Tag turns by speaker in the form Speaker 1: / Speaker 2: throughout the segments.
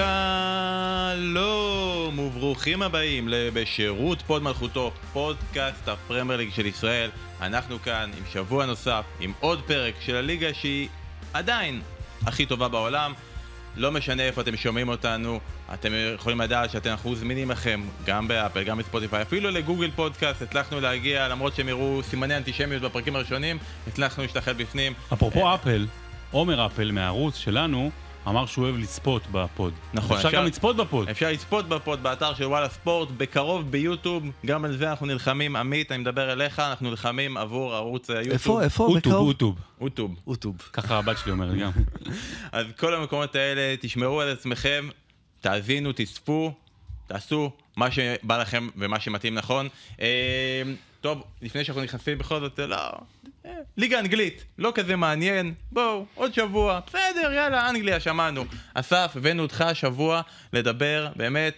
Speaker 1: שלום וברוכים הבאים לבשירות פוד מלכותו, פודקאסט הפרמייר ליג של ישראל. אנחנו כאן עם שבוע נוסף, עם עוד פרק של הליגה שהיא עדיין הכי טובה בעולם. לא משנה איפה אתם שומעים אותנו, אתם יכולים לדעת שאנחנו זמינים לכם גם באפל, גם בספוטיפיי, אפילו לגוגל פודקאסט הצלחנו להגיע, למרות שהם הראו סימני אנטישמיות בפרקים הראשונים, הצלחנו להשתחל בפנים.
Speaker 2: אפרופו אפל, עומר אפל מהערוץ שלנו, אמר שהוא אוהב לצפות בפוד.
Speaker 1: נכון,
Speaker 2: אפשר
Speaker 1: אפשר-
Speaker 2: גם לצפות בפוד.
Speaker 1: אפשר לצפות בפוד באתר של וואלה ספורט, בקרוב ביוטיוב, גם על זה אנחנו נלחמים. עמית, אני מדבר אליך, אנחנו נלחמים עבור ערוץ היוטיוב.
Speaker 3: איפה, איפה,
Speaker 2: אוטוב,
Speaker 3: בקרוב?
Speaker 2: אוטוב.
Speaker 1: אוטוב.
Speaker 3: אוטוב.
Speaker 2: ככה הבת שלי אומרת גם.
Speaker 1: אז כל המקומות האלה, תשמרו על עצמכם, תאזינו, תצפו, תעשו מה שבא לכם ומה שמתאים נכון. טוב, לפני שאנחנו נכנסים בכל זאת, לא... אה, ליגה אנגלית, לא כזה מעניין, בואו, עוד שבוע, בסדר, יאללה, אנגליה, שמענו. אסף, הבאנו אותך השבוע לדבר, באמת,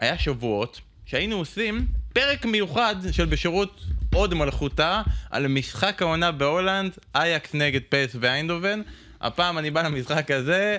Speaker 1: היה שבועות שהיינו עושים פרק מיוחד של בשירות פוד מלכותו על משחק העונה בהולנד, אייאקס נגד פ.ס.וו איינדהובן. הפעם אני בא למשחק הזה,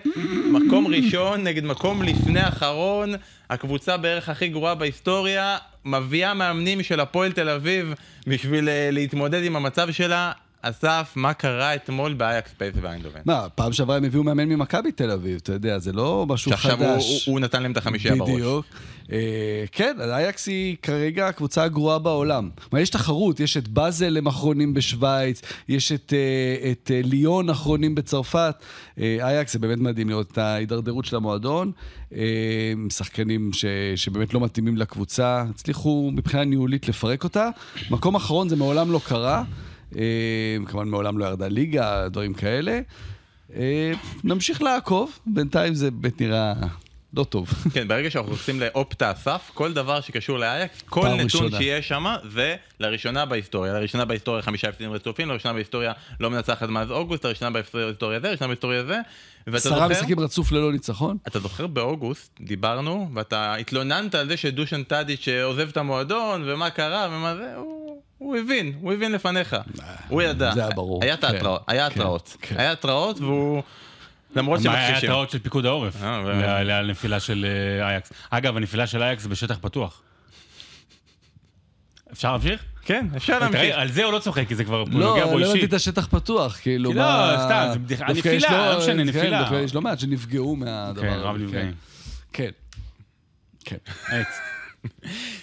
Speaker 1: מקום ראשון נגד מקום לפני אחרון, הקבוצה בערך הכי גרועה בהיסטוריה, מביאה מאמנים של הפועל תל אביב בשביל אה, להתמודד עם המצב שלה. אסף, מה קרה אתמול באייאקס פ.ס.וו איינדהובן?
Speaker 3: מה, פעם שעברה הם הביאו מאמן ממכבי תל אביב, אתה יודע, זה לא משהו חדש.
Speaker 1: שעכשיו הוא, נתן להם את החמישייה בראש.
Speaker 3: בדיוק. אה, כן, אייאקס היא כרגע הקבוצה הגרועה בעולם. כלומר, יש תחרות, יש את באזל הם אחרונים בשוויץ, יש את, אה, את אה, ליון אחרונים בצרפת. אה, אייקס זה באמת מדהים לראות את ההידרדרות של המועדון. שחקנים ש, שבאמת לא מתאימים לקבוצה, הצליחו מבחינה ניהולית לפרק אותה. מקום אחרון זה מעולם לא קרה. אה, כמובן מעולם לא ירדה ליגה, דברים כאלה. אה, נמשיך לעקוב, בינתיים זה באמת נראה לא טוב.
Speaker 1: כן, ברגע שאנחנו נכנסים לאופטה אסף, כל דבר שקשור לאייקס, כל נתון
Speaker 3: ראשונה.
Speaker 1: שיש שם זה לראשונה בהיסטוריה. לראשונה בהיסטוריה חמישה הפסדים רצופים, לראשונה בהיסטוריה לא מנצחת מאז אוגוסט, לראשונה בהיסטוריה זה, לראשונה בהיסטוריה זה.
Speaker 3: עשרה משחקים רצוף ללא ניצחון?
Speaker 1: אתה זוכר באוגוסט, דיברנו, ואתה התלוננת על זה שדושן טאדיץ' עוזב את המועדון, ומה קרה, ומה זה, הוא... הוא הבין, הוא הבין לפניך, הוא ידע.
Speaker 3: זה היה ברור,
Speaker 1: היה את
Speaker 3: כן,
Speaker 1: ההתראות, היה
Speaker 3: כן,
Speaker 1: התראות,
Speaker 3: כן.
Speaker 1: היה התראות והוא... למרות
Speaker 2: מה היה
Speaker 1: שמכחישים.
Speaker 2: התראות של פיקוד העורף
Speaker 1: אה,
Speaker 2: לנפילה של אה, אייקס. אגב, הנפילה של אייקס בשטח פתוח. אפשר להמשיך?
Speaker 1: כן, אפשר להמשיך.
Speaker 2: על זה הוא לא צוחק, כי זה כבר
Speaker 3: לא,
Speaker 2: נוגע בו
Speaker 3: לא הבנתי
Speaker 2: אישית.
Speaker 3: את השטח פתוח, כאילו.
Speaker 2: לא, סתם, זה בדיחה. נפילה,
Speaker 3: יש
Speaker 2: לא משנה,
Speaker 3: כן,
Speaker 2: נפילה.
Speaker 3: יש לא מעט שנפגעו מהדבר
Speaker 2: כן,
Speaker 3: הזה.
Speaker 2: רב נפגעים.
Speaker 3: כן. כן.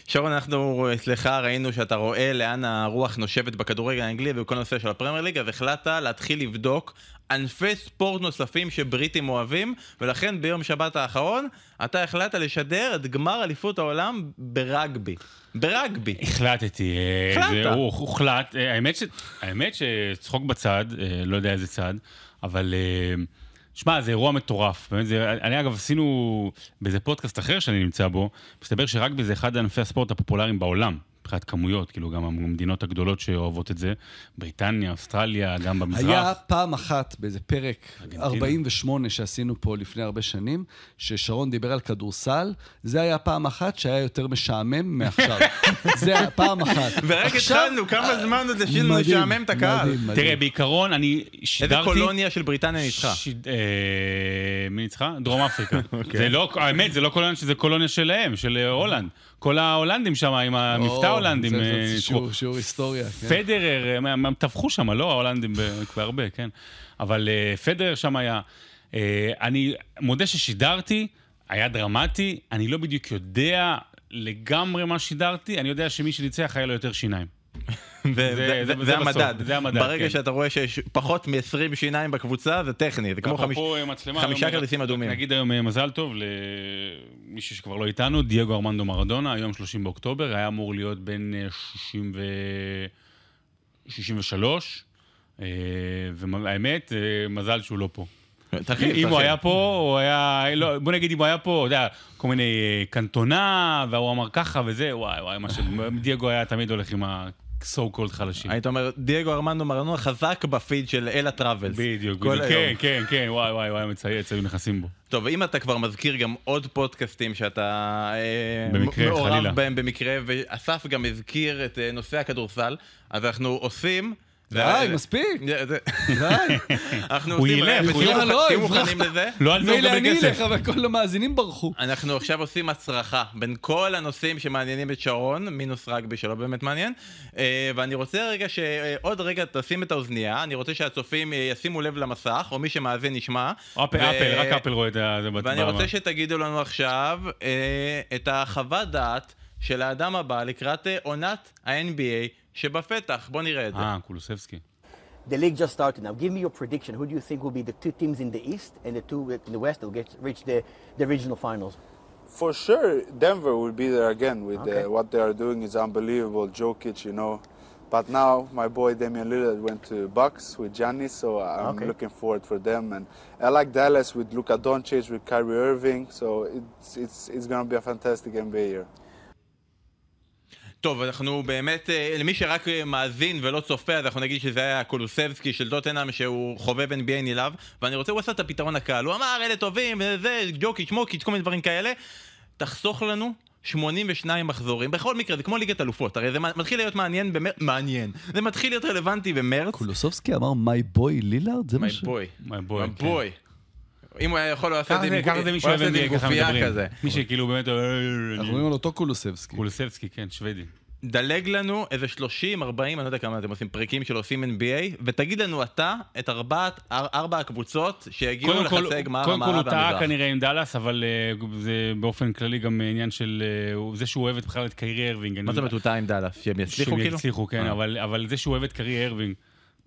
Speaker 1: שרון, אנחנו אצלך ראינו שאתה רואה לאן הרוח נושבת בכדורגל האנגלי ובכל נושא של הפרמייר ליג, אז החלטת להתחיל לבדוק ענפי ספורט נוספים שבריטים אוהבים, ולכן ביום שבת האחרון אתה החלטת לשדר את גמר אליפות העולם ברגבי. ברגבי.
Speaker 2: החלטתי. אה,
Speaker 1: החלטת.
Speaker 2: זה- הוא- הוחלט. אה, האמת ש- האמת שצחוק בצד, אה, לא יודע איזה צד, אבל... אה, שמע, זה אירוע מטורף. באמת, זה, אני אגב, עשינו באיזה פודקאסט אחר שאני נמצא בו, מסתבר שרגבי זה אחד ענפי הספורט הפופולריים בעולם, מבחינת כמויות, כאילו גם המדינות הגדולות שאוהבות את זה, בריטניה, אוסטרליה, גם במזרח.
Speaker 3: היה פעם אחת באיזה פרק
Speaker 2: ארגנטינה.
Speaker 3: 48 שעשינו פה לפני הרבה שנים, ששרון דיבר על כדורסל, זה היה פעם אחת שהיה יותר משעמם מעכשיו. זה היה פעם אחת.
Speaker 1: ורק התחלנו, כמה זמן עוד
Speaker 3: מדהים,
Speaker 1: לשעמם את הקהל.
Speaker 3: מדהים, מדהים.
Speaker 2: תראה, בעיקרון, אני
Speaker 1: איזה
Speaker 2: שידרתי...
Speaker 1: קולוניה של בריטניה ניצחה.
Speaker 2: אה, מי ניצחה? דרום אפריקה.
Speaker 1: אוקיי.
Speaker 2: זה לא, האמת, זה לא קולוניה שזה קולוניה שלהם, של אה, הולנד. כל ההולנדים שם עם המבטא ההולנדים. אה.
Speaker 3: שיעור- שיעור היסטוריה. כן.
Speaker 2: פדרר, הם- טבחו שם, לא ההולנדים בהרבה, כן. אבל אה, פדרר שם היה. אה, אני מודה ששידרתי, היה דרמטי, אני לא בדיוק יודע לגמרי מה שידרתי, אני יודע שמי שניצח היה לו יותר שיניים.
Speaker 1: זה- המדד.
Speaker 2: זה המדד,
Speaker 1: ברגע
Speaker 2: כן.
Speaker 1: שאתה רואה שיש פחות מ-20 שיניים בקבוצה, זה טכני, זה כמו חמיש-
Speaker 2: אפרופו מצלמה,
Speaker 1: חמישה כרטיסים אדומים.
Speaker 2: נגיד היום אה, מזל טוב למישהו שכבר לא איתנו, דייגו ארמנדו מרדונה, היום 30 באוקטובר, היה אמור להיות בן 60 ו... 63, אה, והאמת, אה, מזל שהוא לא פה. אם הוא. היה פה, הוא היה, לא, בוא נגיד אם הוא היה פה, אתה יודע, כל מיני אה, קנטונה, והוא אמר ככה וזה, וואי וואי, מה ש... דייגו היה תמיד הולך עם ה-so called חלשים.
Speaker 1: היית אומר, דייגו ארמנדו מרנוע חזק בפיד של אלה טראבלס.
Speaker 2: בדיוק, כן. כן, כן, וואי וואי וואי, מצייץ, היו נכנסים בו.
Speaker 1: טוב, אם אתה כבר מזכיר גם עוד פודקאסטים שאתה אה,
Speaker 2: במקרה,
Speaker 1: מעורב
Speaker 2: חלילה.
Speaker 1: בהם במקרה, ואסף גם הזכיר את אה, נושא הכדורסל, אז אנחנו עושים
Speaker 3: די, מספיק. די.
Speaker 1: אנחנו
Speaker 2: הוא
Speaker 1: עושים,
Speaker 2: ילך, הוא
Speaker 3: ילך.
Speaker 1: מוכנים-
Speaker 3: לא,
Speaker 1: תהיו. מוכנים לזה.
Speaker 2: לא על זה הוא
Speaker 3: מילא
Speaker 2: מקבל
Speaker 3: אני
Speaker 2: כסף.
Speaker 3: אלך, אבל כל המאזינים ברחו.
Speaker 1: אנחנו עכשיו עושים הצרחה בין כל הנושאים שמעניינים את שרון, מינוס רגבי שלא באמת מעניין. אה, ואני רוצה רגע שעוד רגע תשים את האוזנייה, אני רוצה שהצופים אה, ישימו לב למסך, או מי שמאזין ישמע.
Speaker 2: אפל, אפל, רק אפל רואה את זה.
Speaker 1: ואני רוצה שתגידו לנו עכשיו אה, את החוות דעת של האדם הבא לקראת אה, עונת ה-NBA שבפתח. בוא נראה את זה.
Speaker 2: אה, קולוסבסקי.
Speaker 4: The league just started now. Give me your prediction. Who do you think will be the two teams in the East and the two in the West that will get reach the, the regional finals?
Speaker 5: For sure, Denver will be there again with
Speaker 4: Okay.
Speaker 5: uh, what they are doing is unbelievable. Jokic, you know. But now my boy Damian Lillard went to Bucks with Giannis, so I'm
Speaker 4: Okay.
Speaker 5: looking forward for them. And I like Dallas with Luka Doncic, with Kyrie Irving. So it's it's it's gonna be a fantastic NBA year.
Speaker 1: טוב, אנחנו באמת, אה, למי שרק אה, מאזין ולא צופה, אז אנחנו נגיד שזה היה קולוסבסקי של טוטנאם, שהוא חובב NBA נלהב, ואני רוצה, הוא עשה את הפתרון הקל, הוא אמר, אלה טובים, זה, ג'וקיץ', מוקיץ', כל מיני דברים כאלה, תחסוך לנו 82 מחזורים, בכל מקרה, זה כמו ליגת אלופות, הרי זה מתחיל להיות מעניין במרץ, מעניין, זה מתחיל להיות רלוונטי במרץ,
Speaker 3: קולוסובסקי אמר מי בוי לילארד? זה מה ש...
Speaker 1: בוי,
Speaker 2: My boy, כן.
Speaker 1: בוי. אם הוא היה יכול, הוא
Speaker 2: ככה
Speaker 1: את זה עם גופייה
Speaker 2: מדברים.
Speaker 1: כזה.
Speaker 2: מי שכאילו באמת...
Speaker 3: אנחנו מדברים על אותו קולושבסקי.
Speaker 2: קולושבסקי, כן, שוודי.
Speaker 1: דלג לנו איזה 30, 40, אני לא יודע כמה אתם עושים פרקים של עושים NBA, ותגיד לנו אתה את ארבעת, אר, ארבע הקבוצות שיגיעו לחצי גמר
Speaker 2: קודם כל הוא
Speaker 1: המערב
Speaker 2: טעה
Speaker 1: והמזרח.
Speaker 2: כנראה עם דאלאס, אבל אה, זה באופן כללי גם עניין של אה, זה שהוא אוהב את בכלל את קיירי ארווינג.
Speaker 1: מה זאת אומרת הוא טעה עם דאלאס? שהם יצליחו
Speaker 2: שהם
Speaker 1: כאילו?
Speaker 2: יצליחו, כן,
Speaker 1: אה.
Speaker 2: אבל, אבל זה שהוא אוהב את קיירי ארווינג,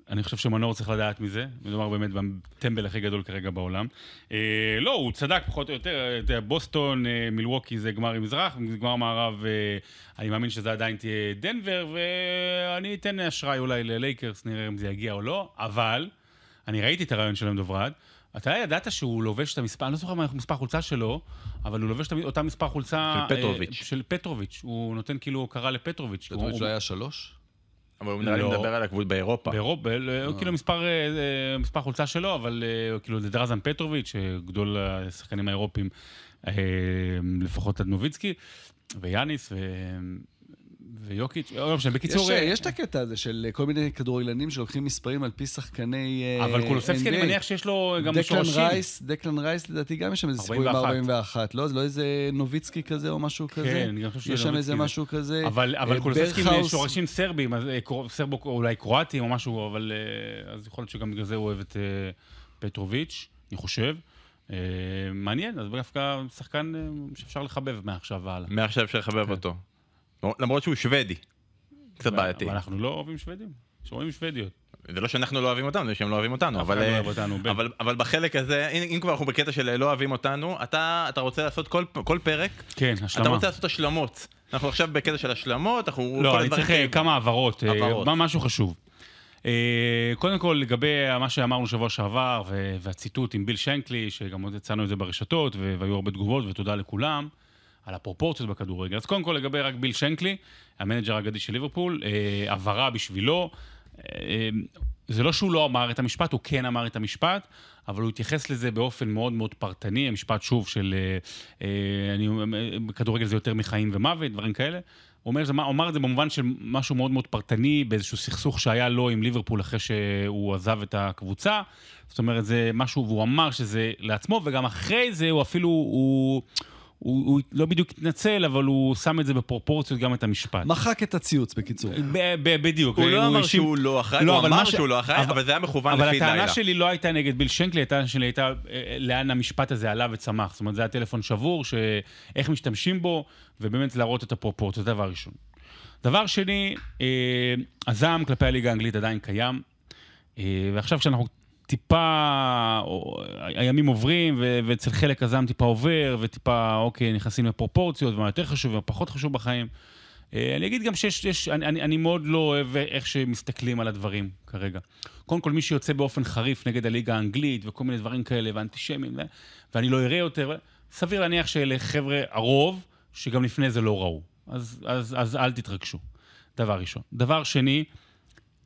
Speaker 2: אני חושב שמנור צריך לדעת מזה, מדובר באמת בטמבל הכי גדול כרגע בעולם. אה, לא, הוא צדק פחות או יותר, אתה יודע, בוסטון, אה, מילווקי זה גמר עם מזרח, גמר מערב, אה, אני מאמין שזה עדיין תהיה דנבר, ואני אתן אשראי אולי ללייקרס, נראה אם זה יגיע או לא, אבל, אני ראיתי את הרעיון של דוברד, אתה ידעת שהוא לובש את המספר, אני לא זוכר מה מספר חולצה שלו, אבל הוא לובש את אותה מספר חולצה...
Speaker 1: של
Speaker 2: אה,
Speaker 1: פטרוביץ'.
Speaker 2: של פטרוביץ', הוא נותן כאילו הוקרה לפטרוביץ'.
Speaker 3: חושב שהוא היה שלוש?
Speaker 1: אבל הוא
Speaker 2: לא.
Speaker 1: מדבר על הגבול באירופה.
Speaker 2: באירופה, הוא כאילו מספר, אה, מספר חולצה שלו, אבל אה, כאילו זה דרזן פטרוביץ', אה, גדול השחקנים האירופים, אה, לפחות עד נוביצקי, ויאניס, ו... ויוקיץ', לא משנה, בקיצור...
Speaker 3: אה,
Speaker 2: אה,
Speaker 3: יש את הקטע הזה של אה, כל מיני כדורגלנים שלוקחים מספרים על פי שחקני אה,
Speaker 2: אבל קולוספסקי, אני
Speaker 3: NBA.
Speaker 2: מניח שיש לו גם שורשים.
Speaker 3: רייס, דקלן רייס לדעתי גם יש שם איזה סיפור עם
Speaker 2: 41.
Speaker 3: 41, לא? זה לא איזה נוביצקי כזה או משהו כזה?
Speaker 2: כן, אני גם חושב
Speaker 3: יש שם איזה משהו כזה.
Speaker 2: אבל, אבל
Speaker 3: אה,
Speaker 2: קולוספסקי עם שורשים סרבים, אה, סרבו אולי קרואטים או משהו, אבל אה, אז יכול להיות שגם בגלל זה הוא אוהב את אה, פטרוביץ', אני חושב. אה, מעניין, אז דווקא שחקן אה, שאפשר לחבב מעכשיו והלאה.
Speaker 1: מעכשיו אפשר לחבב אותו. למרות שהוא שוודי. קצת בעייתי.
Speaker 2: אבל אנחנו לא אוהבים שוודים, שרואים שוודיות.
Speaker 1: זה לא שאנחנו לא אוהבים אותנו, זה שהם לא אוהבים אותנו, אבל,
Speaker 2: לא
Speaker 1: אה,
Speaker 2: אוהב אותנו.
Speaker 1: אבל, אבל בחלק הזה, אם, אם כבר אנחנו בקטע של לא אוהבים אותנו, אתה, אתה רוצה לעשות כל, כל פרק,
Speaker 2: כן,
Speaker 1: אתה
Speaker 2: השלמה.
Speaker 1: רוצה לעשות השלמות. אנחנו עכשיו בקטע של השלמות, אנחנו...
Speaker 2: לא, אני צריך אה,
Speaker 1: כאלה-
Speaker 2: כמה הבהרות, אה,
Speaker 1: הבהרות.
Speaker 2: משהו חשוב. אה, קודם כל, לגבי מה שאמרנו שבוע שעבר, והציטוט עם ביל שנקלי, שגם עוד יצאנו את זה ברשתות, והיו הרבה תגובות, ותודה לכולם, על הפרופורציות בכדורגל. אז קודם כל, לגבי רק ביל שנקלי, המנג'ר האגדי של ליברפול, אה, הבהרה בשבילו. אה, זה לא שהוא לא אמר את המשפט, הוא כן אמר את המשפט, אבל הוא התייחס לזה באופן מאוד מאוד פרטני, המשפט שוב של אה, אה, אני, אה, כדורגל זה יותר מחיים ומוות, דברים כאלה. הוא אומר, זה, הוא אמר את זה במובן של משהו מאוד מאוד פרטני, באיזשהו סכסוך שהיה לו עם ליברפול אחרי שהוא עזב את הקבוצה. זאת אומרת, זה משהו, והוא אמר שזה לעצמו, וגם אחרי זה הוא אפילו, הוא, הוא, הוא לא בדיוק התנצל, אבל הוא שם את זה בפרופורציות גם את המשפט.
Speaker 3: מחק את הציוץ, בקיצור.
Speaker 2: ב- ב- בדיוק.
Speaker 1: הוא לא אמר
Speaker 2: האשים-
Speaker 1: שהוא לא אחראי, הוא
Speaker 2: אבל
Speaker 1: אמר
Speaker 2: ש-
Speaker 1: שהוא לא אחראי, אבל זה היה מכוון
Speaker 2: אבל
Speaker 1: לפי
Speaker 2: הטענה
Speaker 1: לילה.
Speaker 2: שלי לא הייתה נגד ביל שנקלי, הטענה שלי הייתה אה, לאן המשפט הזה עלה וצמח. זאת אומרת, זה היה טלפון שבור, שאיך משתמשים בו, ובאמת להראות את הפרופורציות, זה דבר ראשון. דבר שני, אה, הזעם כלפי הליגה האנגלית עדיין קיים, אה, ועכשיו כשאנחנו טיפה, או, הימים עוברים, ו- ואצל חלק הזעם טיפה עובר, וטיפה, אוקיי, נכנסים לפרופורציות, ומה יותר חשוב ומה פחות חשוב בחיים. אה, אני אגיד גם שיש, יש, אני, אני, אני מאוד לא אוהב איך שמסתכלים על הדברים כרגע. קודם כל, מי שיוצא באופן חריף נגד הליגה האנגלית וכל מיני דברים כאלה, ואנטישמים, ואני לא אראה יותר, סביר להניח שאלה חבר'ה, הרוב, שגם לפני זה לא ראו. אז, אז, אז אל תתרגשו. דבר ראשון. דבר שני,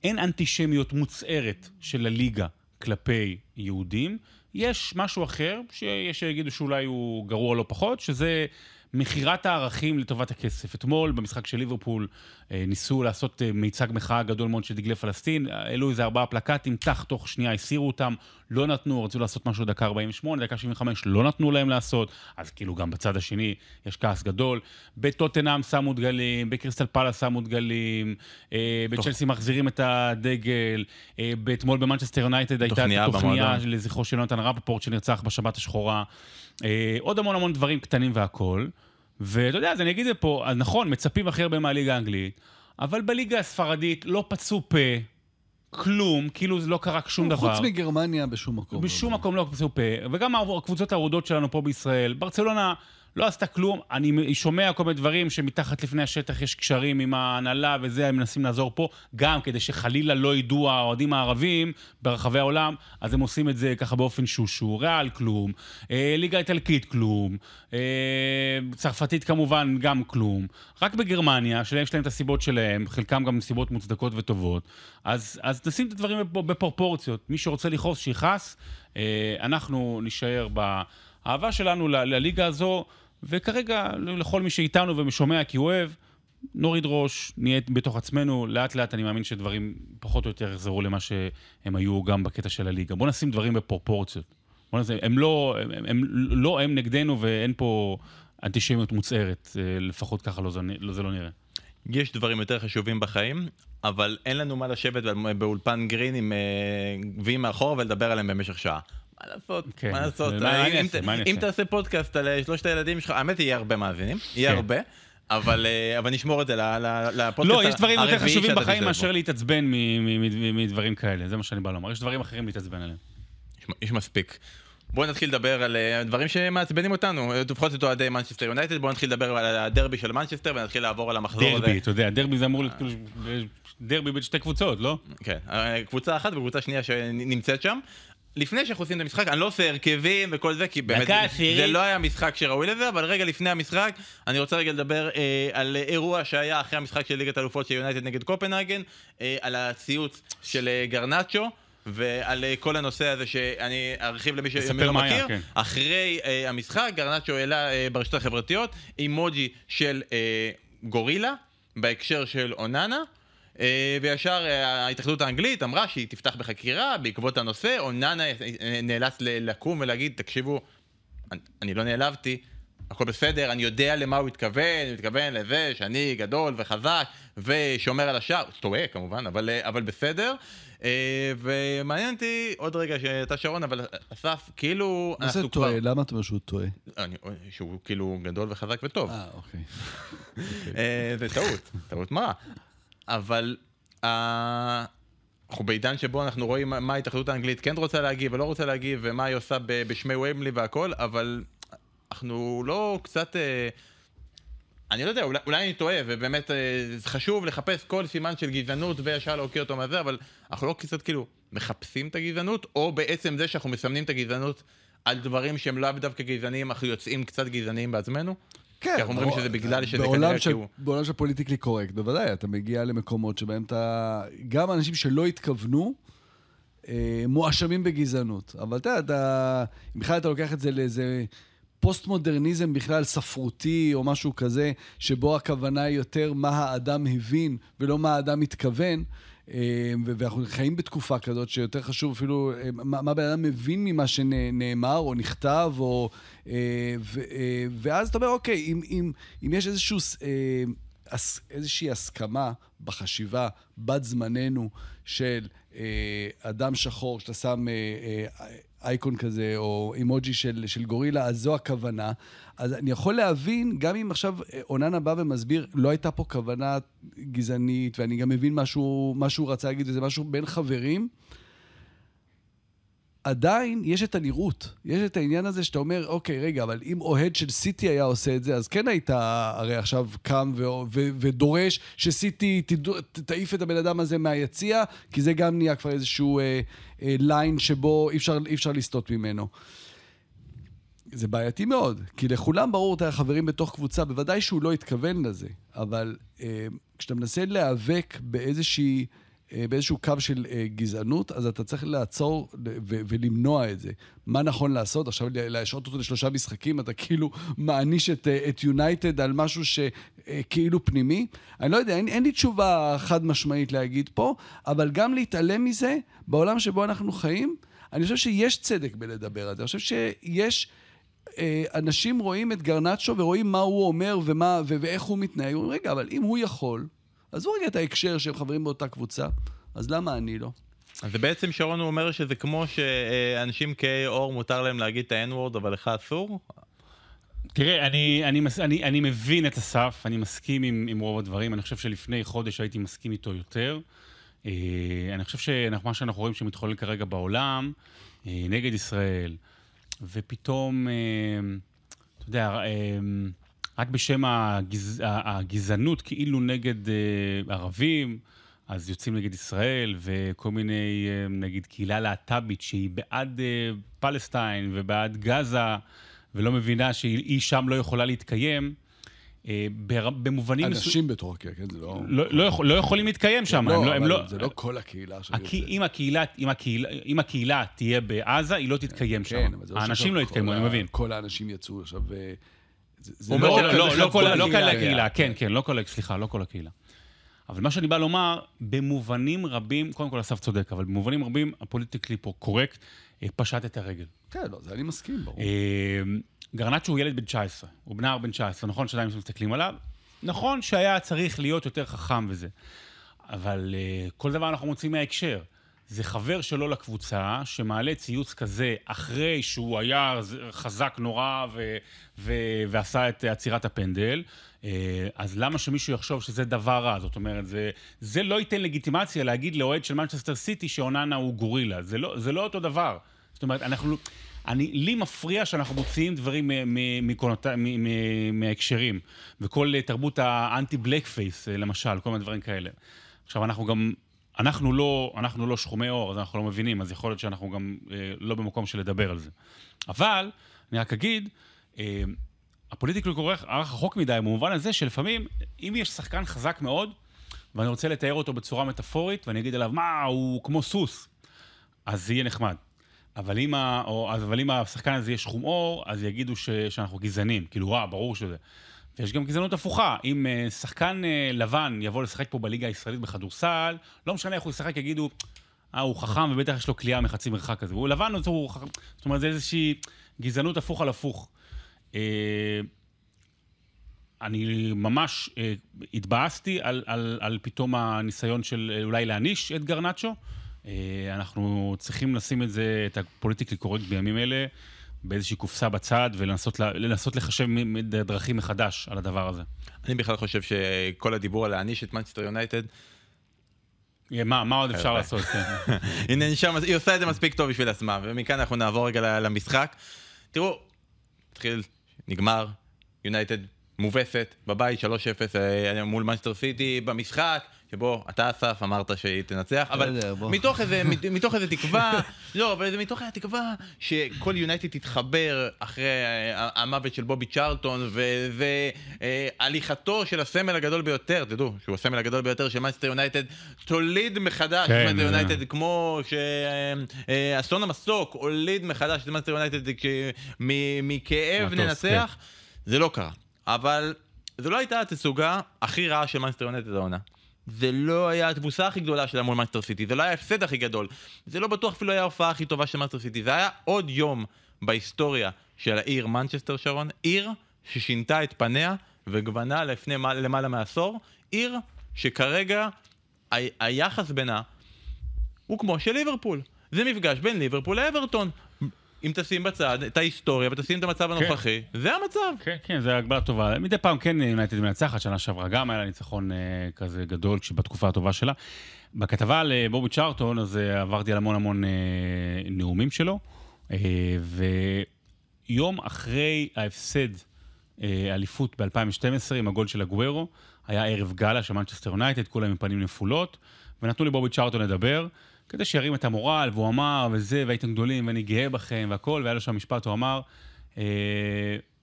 Speaker 2: אין אנטישמיות מוצהרת של הליגה כלפי יהודים. יש משהו אחר, שיש שיגידו שאולי הוא גרוע לא פחות, שזה מכירת הערכים לטובת הכסף. אתמול, במשחק של ליברפול, אה, ניסו לעשות אה, מיצג מחאה גדול מאוד של דגלי פלסטין, העלו איזה ארבעה פלקטים, טח, תוך שנייה הסירו אותם, לא נתנו, רצו לעשות משהו דקה 48, דקה 75, לא נתנו להם לעשות, אז כאילו גם בצד השני יש כעס גדול. בטוטנאם שמו דגלים, בקריסטל פאלה שמו דגלים, אה, בצ'לסי מחזירים את הדגל, אתמול במנצ'סטר יונייטד הייתה
Speaker 1: תוכניה.
Speaker 2: לזכרו של יונתן רפפורט שנרצח בשבת השחורה. עוד המון המון דברים קטנים והכול. ואתה יודע, אז אני אגיד את זה פה, אז נכון, מצפים הכי הרבה מהליגה האנגלית, אבל בליגה הספרדית לא פצו פה, כלום, כאילו זה לא קרה שום דבר.
Speaker 3: חוץ מגרמניה בשום מקום.
Speaker 2: בשום מקום לא פצעו פה, וגם הקבוצות האהודות שלנו פה בישראל, ברצלונה לא עשתה כלום, אני שומע כל מיני דברים שמתחת לפני השטח יש קשרים עם ההנהלה וזה, הם מנסים לעזור פה, גם כדי שחלילה לא ידעו האוהדים הערבים ברחבי העולם, אז הם עושים את זה ככה באופן שושו, ריאל כלום, אה, ליגה איטלקית כלום, אה, צרפתית כמובן גם כלום, רק בגרמניה, שיש להם את הסיבות שלהם, חלקם גם סיבות מוצדקות וטובות, אז, אז נשים את הדברים בפרופורציות, מי שרוצה לכעוס שיכעס, אה, אנחנו נישאר באהבה שלנו ל- לליגה הזו, וכרגע לכל מי שאיתנו ושומע כי הוא אוהב, נוריד ראש, נהיה בתוך עצמנו, לאט לאט אני מאמין שדברים פחות או יותר יחזרו למה שהם היו גם בקטע של הליגה. בואו נשים דברים בפרופורציות. בוא נשים, הם לא, הם, הם לא הם נגדנו ואין פה אנטישמיות מוצהרת, אה, לפחות ככה לא, לא, זה לא נראה.
Speaker 1: יש דברים יותר חשובים בחיים, אבל אין לנו מה לשבת באולפן גרין עם אה, גביעים מאחור ולדבר עליהם במשך שעה. מה לעשות,
Speaker 2: כן.
Speaker 1: מה לעשות,
Speaker 2: מה
Speaker 1: אם
Speaker 2: אעשה,
Speaker 1: ת-
Speaker 2: מה
Speaker 1: אם? תעשה פודקאסט על אה, שלושת הילדים שלך, האמת יהיה הרבה מאזינים, יהיה
Speaker 2: כן.
Speaker 1: הרבה, אבל אה, אבל נשמור את זה לפודקאסט
Speaker 2: לא, יש דברים יותר
Speaker 1: הרביעי
Speaker 2: חשובים בחיים מאשר. להתעצבן מדברים כאלה, זה מה שאני בא לומר. יש דברים אחרים להתעצבן עליהם.
Speaker 1: יש- מספיק. בואו נתחיל לדבר על אה, דברים שמעצבנים אותנו, לפחות את אוהדי מנצ'סטר יונייטד, בואו נתחיל לדבר על הדרבי של מנצ'סטר ונתחיל לעבור על המחזור הזה.
Speaker 2: דרבי, אתה יודע, דרבי זה אמור להיות כאילו דרבי בין שתי קבוצות, לא?
Speaker 1: כן, קבוצה אחת וקבוצה שנייה שנמצאת שם. לפני שאנחנו עושים את המשחק, אני לא עושה הרכבים וכל זה, כי באמת זה-. זה לא היה משחק שראוי לזה, אבל רגע לפני המשחק, אני רוצה רגע לדבר אה, על אירוע שהיה אחרי המשחק של ליגת האלופות של יונייטד נגד קופנהגן, אה, על הציוץ של אה, גרנצ'ו. ועל אה, כל הנושא הזה שאני ארחיב למי ש-
Speaker 2: תספר
Speaker 1: מי לא
Speaker 2: מה היה,
Speaker 1: מכיר,
Speaker 2: כן.
Speaker 1: אחרי אה, המשחק גרנצ'ו העלה אה, ברשתות החברתיות אימוג'י של אה, גורילה בהקשר של אוננה וישר אה, ההתאחדות האנגלית אמרה שהיא תפתח בחקירה בעקבות הנושא, אוננה אה, נאלץ לקום ולהגיד, תקשיבו, אני, לא נעלבתי, הכל בסדר, אני יודע למה הוא התכוון, הוא התכוון לזה שאני גדול וחזק ושומר על השער, טועה כמובן, אבל, אה, אבל בסדר. אה, ומעניין אותי עוד רגע שאתה שרון, אבל אסף, כאילו,
Speaker 3: מה זה טועה? למה אתה אומר שהוא טועה?
Speaker 1: אני, שהוא כאילו גדול וחזק וטוב.
Speaker 3: אה, אוקיי.
Speaker 1: אה, זה טעות, טעות מרה. אבל אה, אנחנו בעידן שבו אנחנו רואים מה- ההתאחדות האנגלית כן רוצה להגיב ולא רוצה להגיב, ומה היא עושה בשמי ויימלי והכל, אבל אנחנו לא קצת... אה, אני לא יודע, אולי, אולי אני טועה, ובאמת אה, זה חשוב לחפש כל סימן של גזענות וישר להוקיר אותו מהזה, אבל אנחנו לא קצת כאילו מחפשים את הגזענות, או בעצם זה שאנחנו מסמנים את הגזענות על דברים שהם לאו דווקא גזעניים, אנחנו יוצאים קצת גזעניים בעצמנו?
Speaker 3: כן.
Speaker 1: כי אנחנו אומרים. שזה בגלל שזה כנראה
Speaker 3: של-
Speaker 1: כאילו...
Speaker 3: בעולם של פוליטיקלי קורקט, בוודאי, אתה מגיע למקומות שבהם אתה... גם אנשים שלא התכוונו, אה, מואשמים בגזענות. אבל אתה יודע, אתה... אם בכלל אתה לוקח את זה לאיזה פוסט-מודרניזם בכלל ספרותי או משהו כזה, שבו הכוונה היא יותר מה האדם הבין ולא מה האדם התכוון. ו- ואנחנו חיים בתקופה כזאת שיותר חשוב אפילו אה, מה, מה בן אדם מבין ממה שנאמר או נכתב, או, אה, אה, ואז אתה אומר, אוקיי, אם, אם, אם יש איזשהו, אה, איזושהי הסכמה בחשיבה בת זמננו של אדם שחור, שאתה שם אייקון כזה, או אימוג'י של, של גורילה, אז זו הכוונה. אז אני יכול להבין, גם אם עכשיו אה, אוננה בא ומסביר, לא הייתה פה כוונה גזענית, ואני גם מבין מה שהוא רצה להגיד, וזה משהו בין חברים, עדיין יש את הנראות. יש את העניין הזה שאתה אומר, אוקיי, רגע, אבל אם אוהד של סיטי היה עושה את זה, אז כן היית הרי עכשיו קם ו- ו- ודורש שסיטי ת- תעיף את הבן אדם הזה מהיציע, כי זה גם נהיה כבר איזשהו אה, אה, ליין שבו אי אפשר, אי אפשר לסטות ממנו. זה בעייתי מאוד, כי לכולם ברור, אתה יודע, חברים בתוך קבוצה, בוודאי שהוא לא התכוון לזה, אבל אה, כשאתה מנסה להיאבק באיזושהי באיזשהו קו של אה, גזענות, אז אתה צריך לעצור ולמנוע את זה. מה נכון לעשות? עכשיו להשעות אותו לשלושה משחקים, אתה כאילו מעניש את אה, יונייטד על משהו שכאילו פנימי. אני לא יודע, אין, אין לי תשובה חד משמעית להגיד פה, אבל גם להתעלם מזה, בעולם שבו אנחנו חיים, אני חושב שיש צדק בלדבר על זה. אני חושב שיש... אנשים רואים את גרנצ'ו ורואים מה הוא אומר ומה, ו- ואיך הוא מתנהג. אומרים, רגע, אבל אם הוא יכול, עזבו רגע את ההקשר שהם חברים באותה קבוצה, אז למה אני לא?
Speaker 1: אז בעצם שרון הוא אומר שזה כמו שאנשים כהי עור מותר להם להגיד את ה-N-word אבל לך אסור?
Speaker 2: תראה, אני, אני, אני, אני מבין את הסף, אני מסכים עם, עם רוב הדברים, אני חושב שלפני חודש הייתי מסכים איתו יותר. אה, אני חושב שמה שאנחנו רואים שמתחולל כרגע בעולם, אה, נגד ישראל, ופתאום, אה, אתה יודע, רק בשם הגז... הגזענות כאילו נגד uh, ערבים, אז יוצאים נגד ישראל, וכל מיני, uh, נגיד, קהילה להט"בית שהיא בעד uh, פלסטיין ובעד גאזה, ולא מבינה שהיא שם לא יכולה להתקיים. Uh, במובנים...
Speaker 3: אנשים מסו... בטורקיה, כן? זה לא...
Speaker 2: לא, לא, יכול, לא יכולים להתקיים שם.
Speaker 3: לא,
Speaker 2: הם
Speaker 3: לא, הם לא... זה לא כל הקהילה
Speaker 2: עכשיו הקה... אם, הקהילה, אם, הקהילה, אם הקהילה תהיה בעזה, היא לא תתקיים כן, שם. כן, האנשים לא יתקיימו, אני מבין.
Speaker 3: כל האנשים יצאו עכשיו...
Speaker 2: זה לא, לא, לא, לא כל הקהילה, כן, כן, לא כל, סליחה, לא כל הקהילה. אבל מה שאני בא לומר, במובנים רבים, קודם כל אסף צודק, אבל במובנים רבים הפוליטיקלי פה קורקט, אה, פשט את הרגל.
Speaker 3: כן, לא, זה אני מסכים, ברור. אה,
Speaker 2: גרנצ'ו הוא ילד בן 19, הוא בנער בן 19, נכון שעדיין מסתכלים עליו, נכון שהיה צריך להיות יותר חכם וזה, אבל אה, כל דבר אנחנו מוצאים מההקשר. זה חבר שלו לקבוצה, שמעלה ציוץ כזה אחרי שהוא היה חזק נורא ו- ו- ועשה את עצירת הפנדל, אה, אז למה שמישהו יחשוב שזה דבר רע? זאת אומרת, זה, זה לא ייתן לגיטימציה להגיד לאוהד של מנצ'סטר סיטי שאוננה הוא גורילה. זה לא, זה לא אותו דבר. זאת אומרת, אנחנו... אני, לי מפריע שאנחנו מוציאים דברים מההקשרים, וכל תרבות ה anti blackface, למשל, כל מיני דברים כאלה. עכשיו, אנחנו גם אנחנו לא, אנחנו לא שחומי עור, אז אנחנו לא מבינים, אז יכול להיות שאנחנו גם אה, לא במקום של לדבר על זה. אבל, אני רק אגיד, אה, ה politically correct הלך רחוק מדי, במובן הזה שלפעמים, אם יש שחקן חזק מאוד, ואני רוצה לתאר אותו בצורה מטאפורית, ואני אגיד עליו, מה, הוא כמו סוס, אז זה יהיה נחמד. אבל אם, ה, או, אבל אם השחקן הזה יהיה שחום עור, אז יגידו ש, שאנחנו גזענים. כאילו, וואה, ברור שזה. ויש גם גזענות הפוכה. אם uh, שחקן uh, לבן יבוא לשחק פה בליגה הישראלית בכדורסל, לא משנה איך הוא ישחק, יגידו, אה, הוא חכם ובטח יש לו כליאה מחצי מרחק כזה. הוא לבן, הוא חכם. זאת אומרת, זה איזושהי גזענות הפוך על הפוך. Uh, אני ממש uh, התבאסתי על, על, על פתאום הניסיון של אולי להעניש את גרנצ'ו. Uh, אנחנו צריכים לשים את זה, את ה politically correct בימים אלה. באיזושהי קופסה בצד ולנסות לחשב דרכים מחדש על הדבר הזה.
Speaker 1: אני בכלל חושב שכל הדיבור על להעניש את מנצ'סטר יונייטד
Speaker 2: מה, מה עוד אפשר לעשות? כן.
Speaker 1: הנה, היא עושה את זה מספיק טוב בשביל עצמה, ומכאן אנחנו נעבור רגע למשחק. תראו, התחיל, נגמר, יונייטד מובסת בבית 3-0 אה, מול מנצ'סטר סיטי במשחק. שבו אתה אסף אמרת שהיא תנצח, אבל מתוך איזה, מתוך איזה תקווה, לא, אבל זה מתוך התקווה שכל יונייטד תתחבר אחרי אה, המוות של בובי צ'רלטון, וזה אה, הליכתו של הסמל הגדול ביותר, תדעו, שהוא הסמל הגדול ביותר של מנצ'סטר יונייטד, תוליד מחדש את כן, יונייטד, כמו שאסון המסוק הוליד מחדש את מנצ'סטר יונייטד מכאב ננצח, כן. זה לא קרה. אבל זו לא הייתה התצוגה הכי רעה של מנצ'סטר יונייטד העונה. זה לא היה התבוסה הכי גדולה שלה מול מנצ'סטר סיטי, זה לא היה ההפסד הכי גדול, זה לא בטוח אפילו היה ההופעה הכי טובה של מנצ'סטר סיטי, זה היה עוד יום בהיסטוריה של העיר מנצ'סטר שרון, עיר ששינתה את פניה וגוונה לפני למעלה מעשור, עיר שכרגע ה- היחס בינה הוא כמו של ליברפול. זה מפגש בין ליברפול לאברטון. אם תשים בצד את ההיסטוריה ותשים את המצב כן. הנוכחי, כן. זה המצב.
Speaker 2: כן, כן, זה הגבלה טובה. מדי פעם כן יונייטד מנצחת, שנה שעברה גם היה לה ניצחון אה, כזה גדול בתקופה הטובה שלה. בכתבה על בובי צ'ארטון, אז אה, עברתי על המון המון אה, נאומים שלו, אה, ויום אחרי ההפסד אה, אליפות ב-2012 עם הגול של הגוורו, היה ערב גאלה של מנצ'סטר יונייטד, כולם עם פנים נפולות, ונתנו לבובי צ'ארטון לדבר. כדי שירים את המורל, והוא אמר, וזה, והייתם גדולים, ואני גאה בכם, והכל, והיה לו שם משפט, הוא אמר, אה,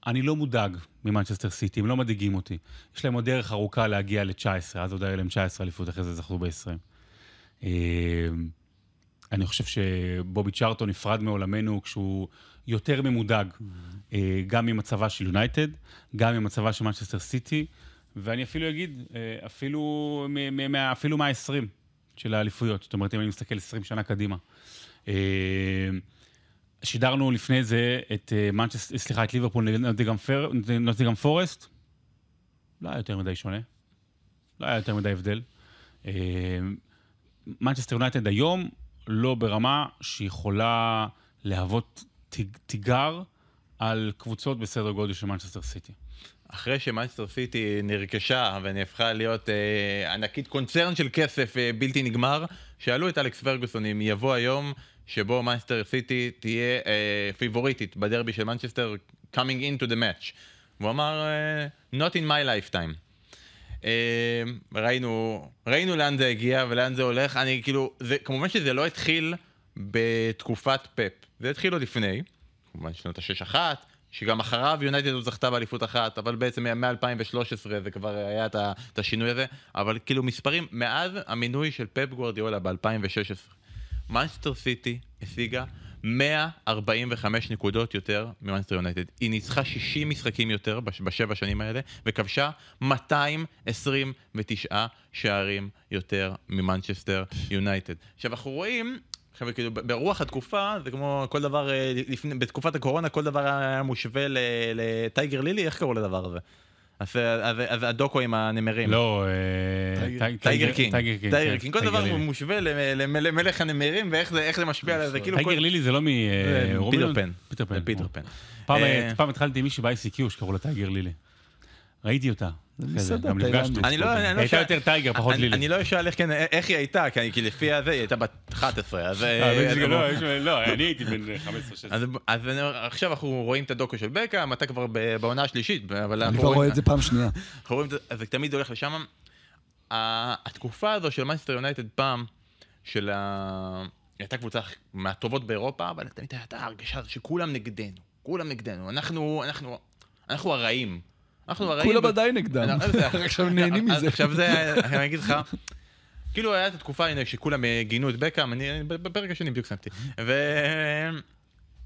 Speaker 2: אני לא מודאג ממנצ'סטר סיטי, הם לא מדאיגים אותי. יש להם עוד דרך ארוכה להגיע ל-19, אז עוד היה להם 19 אליפות, אחרי זה זכו ב-20. אה, אני חושב שבובי צ'רלטון נפרד מעולמנו כשהוא יותר ממודאג, אה, גם ממצבה של יונייטד, גם ממצבה של מנצ'סטר סיטי, ואני אפילו אגיד, אפילו, מ- מ- מה- אפילו מה-20 של האליפויות. זאת אומרת, אם אני מסתכל 20 שנה קדימה. אה, שידרנו לפני זה את אה, מנצ'סטר, סליחה, את ליברפול נוטינגהאם פורסט. לא היה יותר מדי שונה. לא היה יותר מדי הבדל. אה, מנצ'סטר יונייטד היום לא ברמה שיכולה להוות תיג- תיגר על קבוצות בסדר גודל של מנצ'סטר סיטי.
Speaker 1: אחרי שמנצ'סטר סיטי נרכשה ונהפכה להיות אה, ענקית קונצרן של כסף אה, בלתי נגמר, שאלו את אלכס פרגוסון אם יבוא היום שבו מנצ'סטר סיטי תהיה אה, פייבוריטית בדרבי של מנצ'סטר coming into the match. והוא אמר, אה, not in my lifetime. אה, ראינו, ראינו לאן זה הגיע ולאן זה הולך, אני כאילו, זה, כמובן שזה לא התחיל בתקופת פפ, זה התחיל עוד לפני, כמובן שנות ה-6-1, שגם אחריו יונייטד עוד זכתה באליפות אחת, אבל בעצם מ-2013 זה כבר היה את השינוי הזה, אבל כאילו מספרים, מאז המינוי של פפ גוורדיאולה ב-2016, מנצ'סטר סיטי השיגה 145 נקודות יותר ממנצ'סטר יונייטד. היא ניצחה 60 משחקים יותר בש- בשבע שנים האלה, וכבשה 229 שערים יותר ממנצ'סטר יונייטד. עכשיו אנחנו רואים... עכשיו, כאילו, ברוח התקופה, זה כמו כל דבר, אה, לפני, בתקופת הקורונה, כל דבר היה מושווה ל- לטייגר לילי, איך קראו לדבר הזה? אז, אז, אז הדוקו עם הנמרים.
Speaker 2: לא, אה,
Speaker 3: טייגר-
Speaker 2: טי-
Speaker 1: טייגר קינג,
Speaker 2: טייגר קינג,
Speaker 1: טייגר
Speaker 2: כן,
Speaker 1: קינג, כל דבר. מושווה למ- למ- למלך הנמרים ואיך זה משפיע על זה, כאילו
Speaker 2: טייגר
Speaker 1: כל...
Speaker 2: לילי זה לא מ...
Speaker 1: זה
Speaker 2: אה,
Speaker 1: פיטר פן.
Speaker 2: פיטר פן. פעם התחלתי עם מישהי ב-ICQ שקראו לה טייגר לילי. ראיתי אותה. זה,
Speaker 3: מסעדה תאילנדית.
Speaker 1: אני לא, אני לא
Speaker 2: הייתה יותר טייגר, פחות
Speaker 1: אני-
Speaker 2: לילי.
Speaker 1: אני לא אשאל איך כן, היא הייתה, כי לפי הזה היא הייתה בת 11, אז...
Speaker 2: אה,
Speaker 1: אה,
Speaker 2: לא, יש- לא, אני הייתי בן 15-16.
Speaker 1: אז, אז עכשיו אנחנו רואים את הדוקו של בקאם, אתה כבר בעונה השלישית, אבל
Speaker 3: אני
Speaker 1: אנחנו
Speaker 3: כבר
Speaker 1: רואים-
Speaker 3: רואה את זה פעם שנייה.
Speaker 1: אנחנו רואים, את זה- אז זה תמיד הולך לשם. התקופה הזו של מנסטר יונייטד פעם, של ה... היא הייתה קבוצה מהטובות באירופה, אבל תמיד הייתה הרגשה שכולם נגדנו, כולם נגדנו, אנחנו, אנחנו, אנחנו הרעים. אנחנו הרעים.
Speaker 3: כולם עדיין נגדם.
Speaker 1: זה-
Speaker 3: עכשיו נהנים מזה.
Speaker 1: עכשיו זה, אני אגיד לך, כאילו היה את התקופה הנה שכולם אה, גינו את בקאם, אני בפרק השני בדיוק שמתי.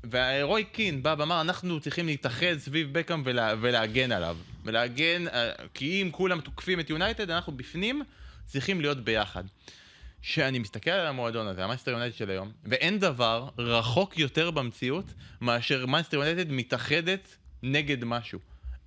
Speaker 1: והרוי קין בא ואמר, אנחנו צריכים להתאחד סביב בקאם ולה, ולהגן עליו. ולהגן, אה, כי אם כולם תוקפים את יונייטד, אנחנו בפנים צריכים להיות ביחד. שאני מסתכל על המועדון הזה, המנצ'סטר יונייטד של היום, ואין דבר רחוק יותר במציאות מאשר מנצ'סטר יונייטד מתאחדת נגד משהו.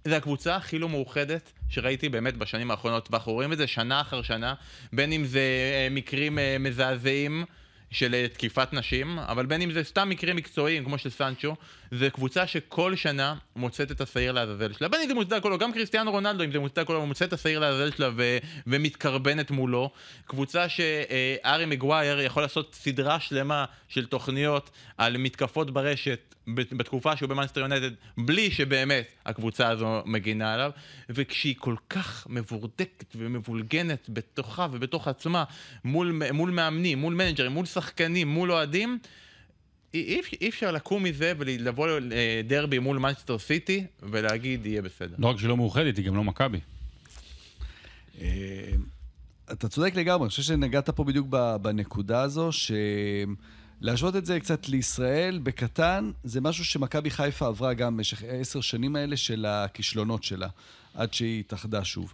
Speaker 1: זו הקבוצה הכי לא מאוחדת שראיתי באמת בשנים האחרונות, ואנחנו רואים את זה שנה אחר שנה, בין אם זה אה, מקרים אה, מזעזעים של אה, תקיפת נשים, אבל בין אם זה סתם מקרים מקצועיים כמו של סנצ'ו, זו קבוצה שכל שנה מוצאת את השעיר לעזאזל שלה, בין אם זה מוצדק או לא, גם קריסטיאנו רונלדו, אם זה מוצדק או לא, מוצא את השעיר לעזאזל שלה ו- ומתקרבנת מולו. קבוצה שהארי מגווייר יכול לעשות סדרה שלמה של תוכניות על מתקפות ברשת בתקופה שהוא במאנסטר יונייטד, בלי שבאמת הקבוצה הזו מגינה עליו, וכשהיא כל כך מבורדקת ומבולגנת בתוכה ובתוך עצמה, מול, מול מאמנים, מול מנג'רים, מול שחקנים, מול אוהדים, אי, אי, אפ- אי אפשר לקום מזה ולבוא לדרבי מול מנצ'סטר סיטי ולהגיד יהיה בסדר.
Speaker 2: לא רק שהיא לא מאוחדת, היא גם לא מכבי.
Speaker 3: אה, אתה צודק לגמרי, אני חושב שנגעת פה בדיוק בנקודה הזו, שלהשוות את זה קצת לישראל בקטן, זה משהו שמכבי חיפה עברה גם במשך עשר שנים האלה של הכישלונות שלה, עד שהיא התאחדה שוב.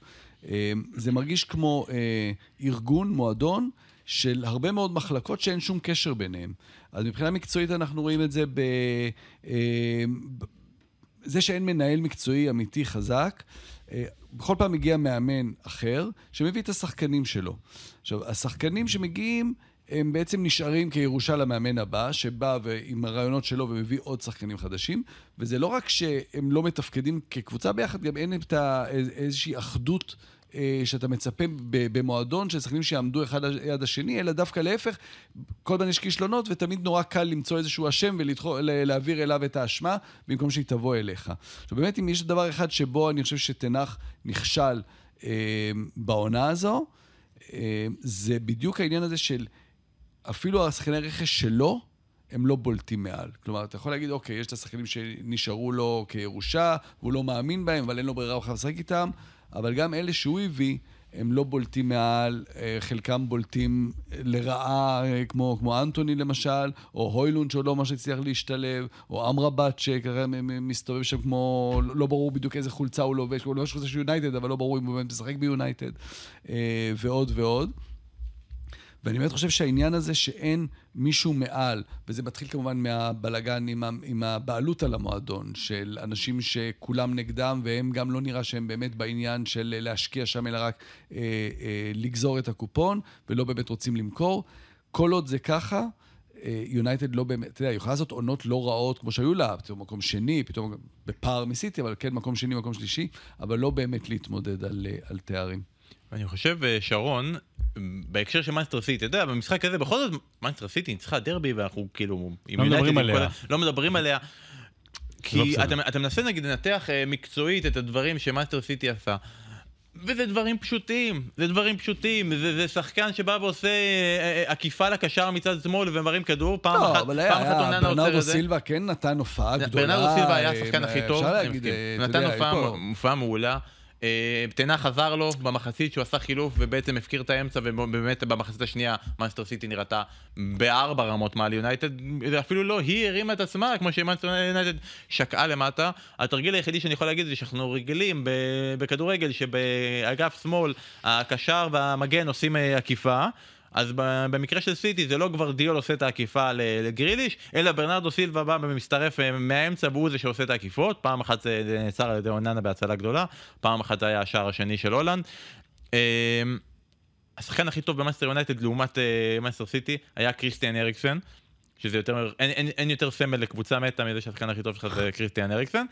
Speaker 3: אה, זה מרגיש כמו אה, ארגון, מועדון, של הרבה מאוד מחלקות שאין שום קשר ביניהם. אז מבחינה מקצועית אנחנו רואים את זה ב... אה, זה שאין מנהל מקצועי אמיתי חזק, אה, בכל פעם מגיע מאמן אחר שמביא את השחקנים שלו. עכשיו, השחקנים שמגיעים, הם בעצם נשארים כירושה למאמן הבא, שבא עם הרעיונות שלו ומביא עוד שחקנים חדשים, וזה לא רק שהם לא מתפקדים כקבוצה ביחד, גם אין את איזושהי אחדות שאתה מצפה במועדון של שחקנים שיעמדו אחד ליד השני, אלא דווקא להפך, כל הזמן יש כישלונות, ותמיד נורא קל למצוא איזשהו אשם ולהעביר אליו את האשמה, במקום שהיא תבוא אליך. עכשיו, באמת, אם יש דבר אחד שבו אני חושב שתנח נכשל אה, בעונה הזו, אה, זה בדיוק העניין הזה של אפילו השחקני רכש שלו, הם לא בולטים מעל. כלומר, אתה יכול להגיד, אוקיי, יש את השחקנים שנשארו לו כירושה, והוא לא מאמין בהם, אבל אין לו ברירה, הוא חייב לשחק איתם, אבל גם אלה שהוא הביא, הם לא בולטים מעל, אה, חלקם בולטים לרעה, אה, כמו, כמו אנטוני למשל, או הוילון שעוד לא ממש הצליח להשתלב, או אמרבת שכרגע מסתובב שם כמו, לא ברור בדיוק איזה חולצה הוא לובש, הוא לובש חולצה של יונייטד, אבל לא ברור אם הוא באמת משחק ביונייטד, אה, ועוד ועוד. ואני באמת חושב שהעניין הזה שאין מישהו מעל, וזה מתחיל כמובן מהבלגן עם, עם הבעלות על המועדון, של אנשים שכולם נגדם, והם גם לא נראה שהם באמת בעניין של להשקיע שם, אלא רק אה, אה, לגזור את הקופון, ולא באמת רוצים למכור. כל עוד זה ככה, אה, יונייטד לא באמת, אתה יודע, היא יכולה לעשות עונות לא רעות כמו שהיו לה, פתאום מקום שני, פתאום בפער מסיטי, אבל כן מקום שני, מקום שלישי, אבל לא באמת להתמודד על, אה, על תארים.
Speaker 1: ואני חושב, אה, שרון, בהקשר של מנצ'סטר סיטי, אתה יודע, במשחק הזה, בכל זאת, מנצ'סטר סיטי ניצחה דרבי, ואנחנו כאילו...
Speaker 2: לא מדברים
Speaker 1: כל
Speaker 2: עליה.
Speaker 1: ה- לא מדברים עליה. כי
Speaker 2: בסדר.
Speaker 1: אתה, אתה מנסה נגיד לנתח אה, מקצועית את הדברים שמנצ'סטר סיטי עשה. וזה דברים פשוטים, זה דברים פשוטים, זה, זה שחקן שבא ועושה אה, אה, עקיפה לקשר מצד שמאל ומרים כדור, פעם
Speaker 3: לא,
Speaker 1: אחת,
Speaker 3: אבל
Speaker 1: פעם
Speaker 3: היה,
Speaker 1: אחת
Speaker 3: היה,
Speaker 1: אוננה עוצר
Speaker 3: ברנרדו
Speaker 1: את זה.
Speaker 3: סילבה כן נתן הופעה גדולה.
Speaker 1: ברנרדו סילבה היה השחקן הכי טוב,
Speaker 3: אפשר
Speaker 1: אני
Speaker 3: להגיד, אתה
Speaker 1: נתן
Speaker 3: יודע, פה-
Speaker 1: הופעה מעולה. אה, תנח עזר לו במחצית שהוא עשה חילוף ובעצם הפקיר את האמצע ובאמת במחצית השנייה מאנסטר סיטי נראתה בארבע רמות מעל יונייטד. אפילו לא היא הרימה את עצמה כמו שמאנסטר יונייטד שקעה למטה. התרגיל היחידי שאני יכול להגיד זה שאנחנו רגילים בכדורגל שבאגף שמאל הקשר והמגן עושים אה, עקיפה אז במקרה של סיטי זה לא גוורדיאל עושה את העקיפה ל- לגריליש, אלא ברנרדו סילבה בא ומצטרף אה, מהאמצע והוא זה שעושה את העקיפות. פעם אחת זה זה נעצר על ידי אוננה בהצלה גדולה, פעם אחת זה היה השער השני של הולנד. אה, השחקן הכי טוב במנצ'סטר יונייטד לעומת אה, מנצ'סטר סיטי היה קריסטיאן אריקסן. שזה יותר, אין, אין, אין יותר סמל לקבוצה מתה מזה שהשחקן הכי טוב שלך זה קריסטיאן אריקסן.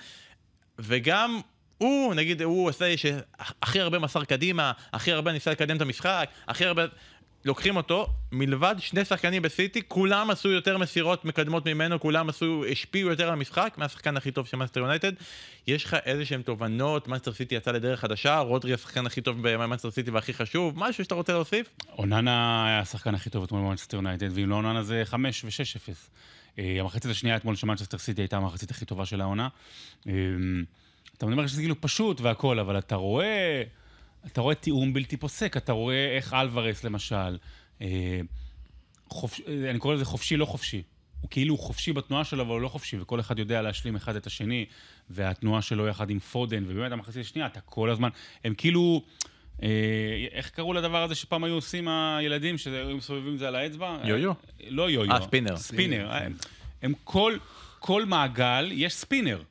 Speaker 1: וגם הוא, נגיד, הוא עושה שהכי הרבה מסר קדימה, הכי הרבה ניסה לקדם את המשחק, הכי הרבה... לוקחים אותו, מלבד שני שחקנים בסיטי, כולם עשו יותר מסירות מקדמות ממנו, כולם עשו, השפיעו יותר על המשחק מהשחקן הכי טוב של מנצ'סטר יונייטד. יש לך איזה שהם תובנות, מנצ'סטר סיטי יצא לדרך חדשה, רודרי השחקן הכי טוב במנצ'סטר סיטי והכי חשוב, משהו שאתה רוצה להוסיף?
Speaker 2: אוננה היה השחקן הכי טוב אתמול במנצ'סטר יונייטד, ואם לא אוננה זה 5 ו-6-0. אה, המחצית השנייה אתמול של מנצ'סטר סיטי הייתה המחצית הכי טובה של העונה. אה, אתה מדבר שזה כאילו פשוט והכל, אבל אתה רואה, אתה רואה תיאום בלתי פוסק, אתה רואה איך אלוורס למשל, אה, חופש, אה, אני קורא לזה חופשי לא חופשי. הוא כאילו חופשי בתנועה שלו, אבל הוא לא חופשי, וכל אחד יודע להשלים אחד את השני, והתנועה שלו יחד עם פודן, ובאמת המחצית השנייה, אתה כל הזמן, הם כאילו, אה, איך קראו לדבר הזה שפעם היו עושים הילדים, שהיו מסובבים את זה על האצבע?
Speaker 1: יו-יו.
Speaker 2: לא יו-יו.
Speaker 1: אה, ספינר.
Speaker 2: ספינר. אה, הם כל, כל מעגל, יש ספינר.